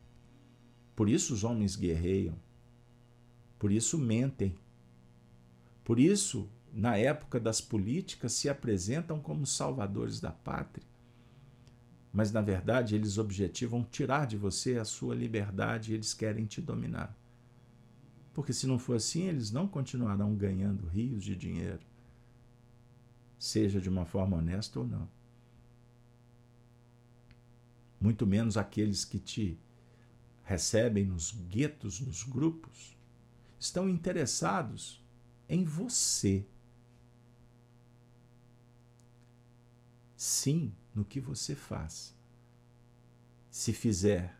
A: Por isso os homens guerreiam. Por isso mentem. Por isso, na época das políticas, se apresentam como salvadores da pátria. Mas, na verdade, eles objetivam tirar de você a sua liberdade e eles querem te dominar. Porque, se não for assim, eles não continuarão ganhando rios de dinheiro seja de uma forma honesta ou não. Muito menos aqueles que te recebem nos guetos, nos grupos, estão interessados em você. Sim, no que você faz. Se fizer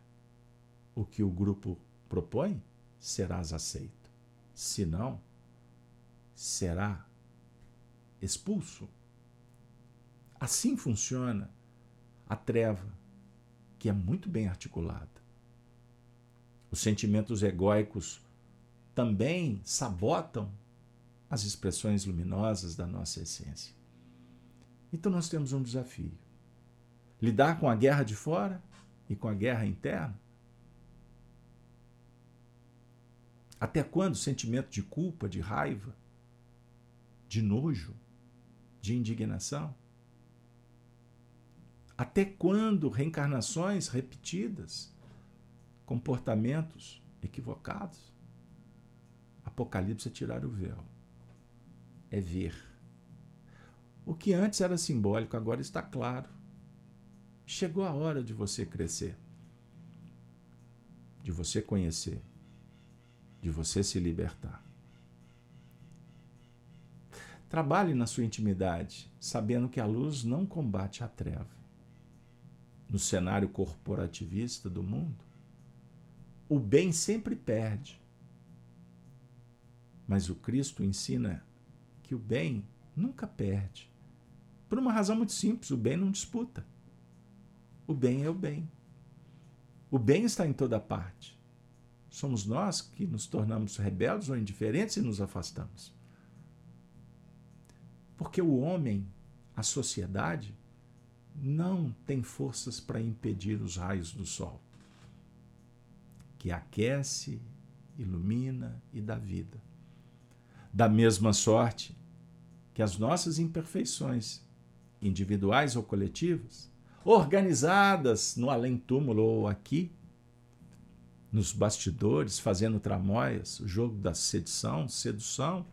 A: o que o grupo propõe, serás aceito. Se não, será expulso. Assim funciona a treva, que é muito bem articulada. Os sentimentos egóicos também sabotam as expressões luminosas da nossa essência. Então nós temos um desafio: lidar com a guerra de fora e com a guerra interna. Até quando o sentimento de culpa, de raiva, de nojo, de indignação? Até quando reencarnações repetidas, comportamentos equivocados? Apocalipse é tirar o véu, é ver. O que antes era simbólico agora está claro. Chegou a hora de você crescer, de você conhecer, de você se libertar. Trabalhe na sua intimidade, sabendo que a luz não combate a treva. No cenário corporativista do mundo, o bem sempre perde. Mas o Cristo ensina que o bem nunca perde. Por uma razão muito simples: o bem não disputa. O bem é o bem. O bem está em toda parte. Somos nós que nos tornamos rebeldes ou indiferentes e nos afastamos. Porque o homem, a sociedade, não tem forças para impedir os raios do sol, que aquece, ilumina e dá vida. Da mesma sorte que as nossas imperfeições, individuais ou coletivas, organizadas no além-túmulo ou aqui, nos bastidores, fazendo tramóias, o jogo da sedição, sedução,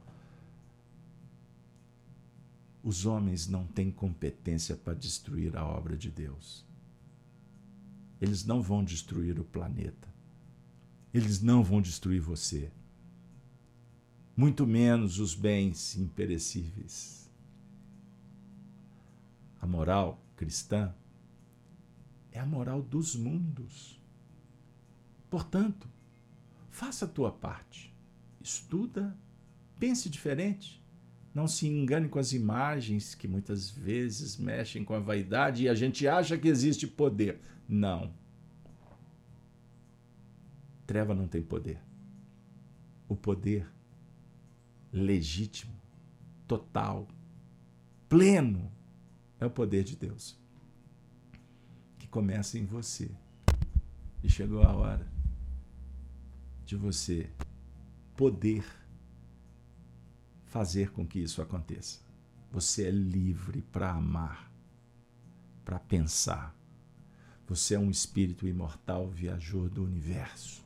A: os homens não têm competência para destruir a obra de Deus. Eles não vão destruir o planeta. Eles não vão destruir você. Muito menos os bens imperecíveis. A moral cristã é a moral dos mundos. Portanto, faça a tua parte. Estuda, pense diferente não se engane com as imagens que muitas vezes mexem com a vaidade e a gente acha que existe poder. Não. Treva não tem poder. O poder legítimo, total, pleno, é o poder de Deus. Que começa em você. E chegou a hora de você poder fazer com que isso aconteça. Você é livre para amar, para pensar. Você é um espírito imortal, viajor do universo.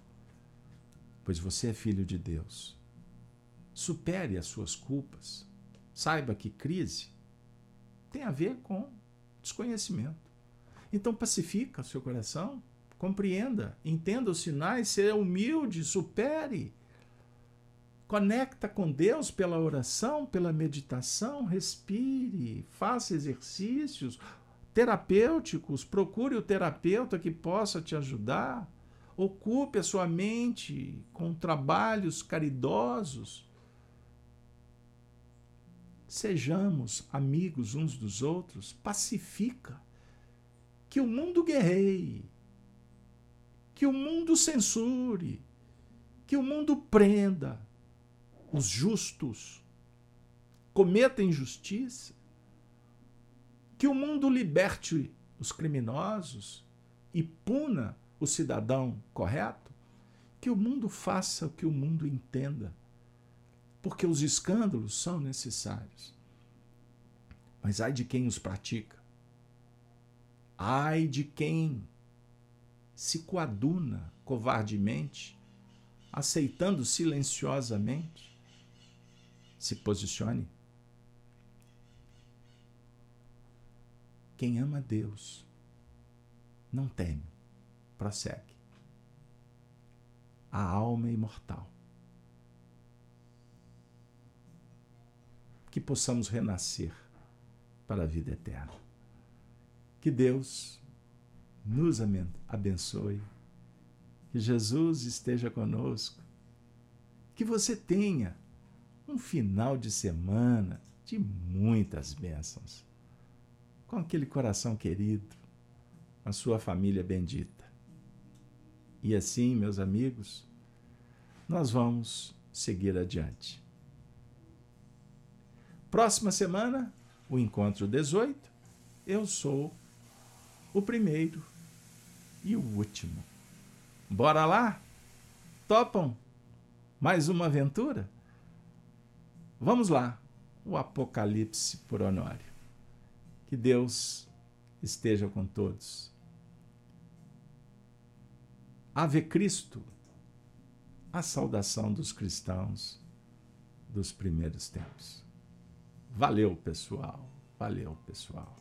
A: Pois você é filho de Deus. Supere as suas culpas. Saiba que crise tem a ver com desconhecimento. Então pacifica o seu coração, compreenda, entenda os sinais, seja humilde, supere Conecta com Deus pela oração, pela meditação, respire, faça exercícios terapêuticos, procure o terapeuta que possa te ajudar. Ocupe a sua mente com trabalhos caridosos. Sejamos amigos uns dos outros, pacifica. Que o mundo guerreie, que o mundo censure, que o mundo prenda, os justos cometem injustiça, que o mundo liberte os criminosos e puna o cidadão correto, que o mundo faça o que o mundo entenda, porque os escândalos são necessários. Mas ai de quem os pratica, ai de quem se coaduna covardemente, aceitando silenciosamente se posicione. Quem ama Deus não teme, prossegue. A alma é imortal. Que possamos renascer para a vida eterna. Que Deus nos abençoe. Que Jesus esteja conosco. Que você tenha um final de semana de muitas bênçãos. Com aquele coração querido, a sua família bendita. E assim, meus amigos, nós vamos seguir adiante. Próxima semana, o encontro 18, eu sou o primeiro e o último. Bora lá? Topam? Mais uma aventura? Vamos lá, o Apocalipse por Honório. Que Deus esteja com todos. Ave Cristo, a saudação dos cristãos dos primeiros tempos. Valeu, pessoal. Valeu, pessoal.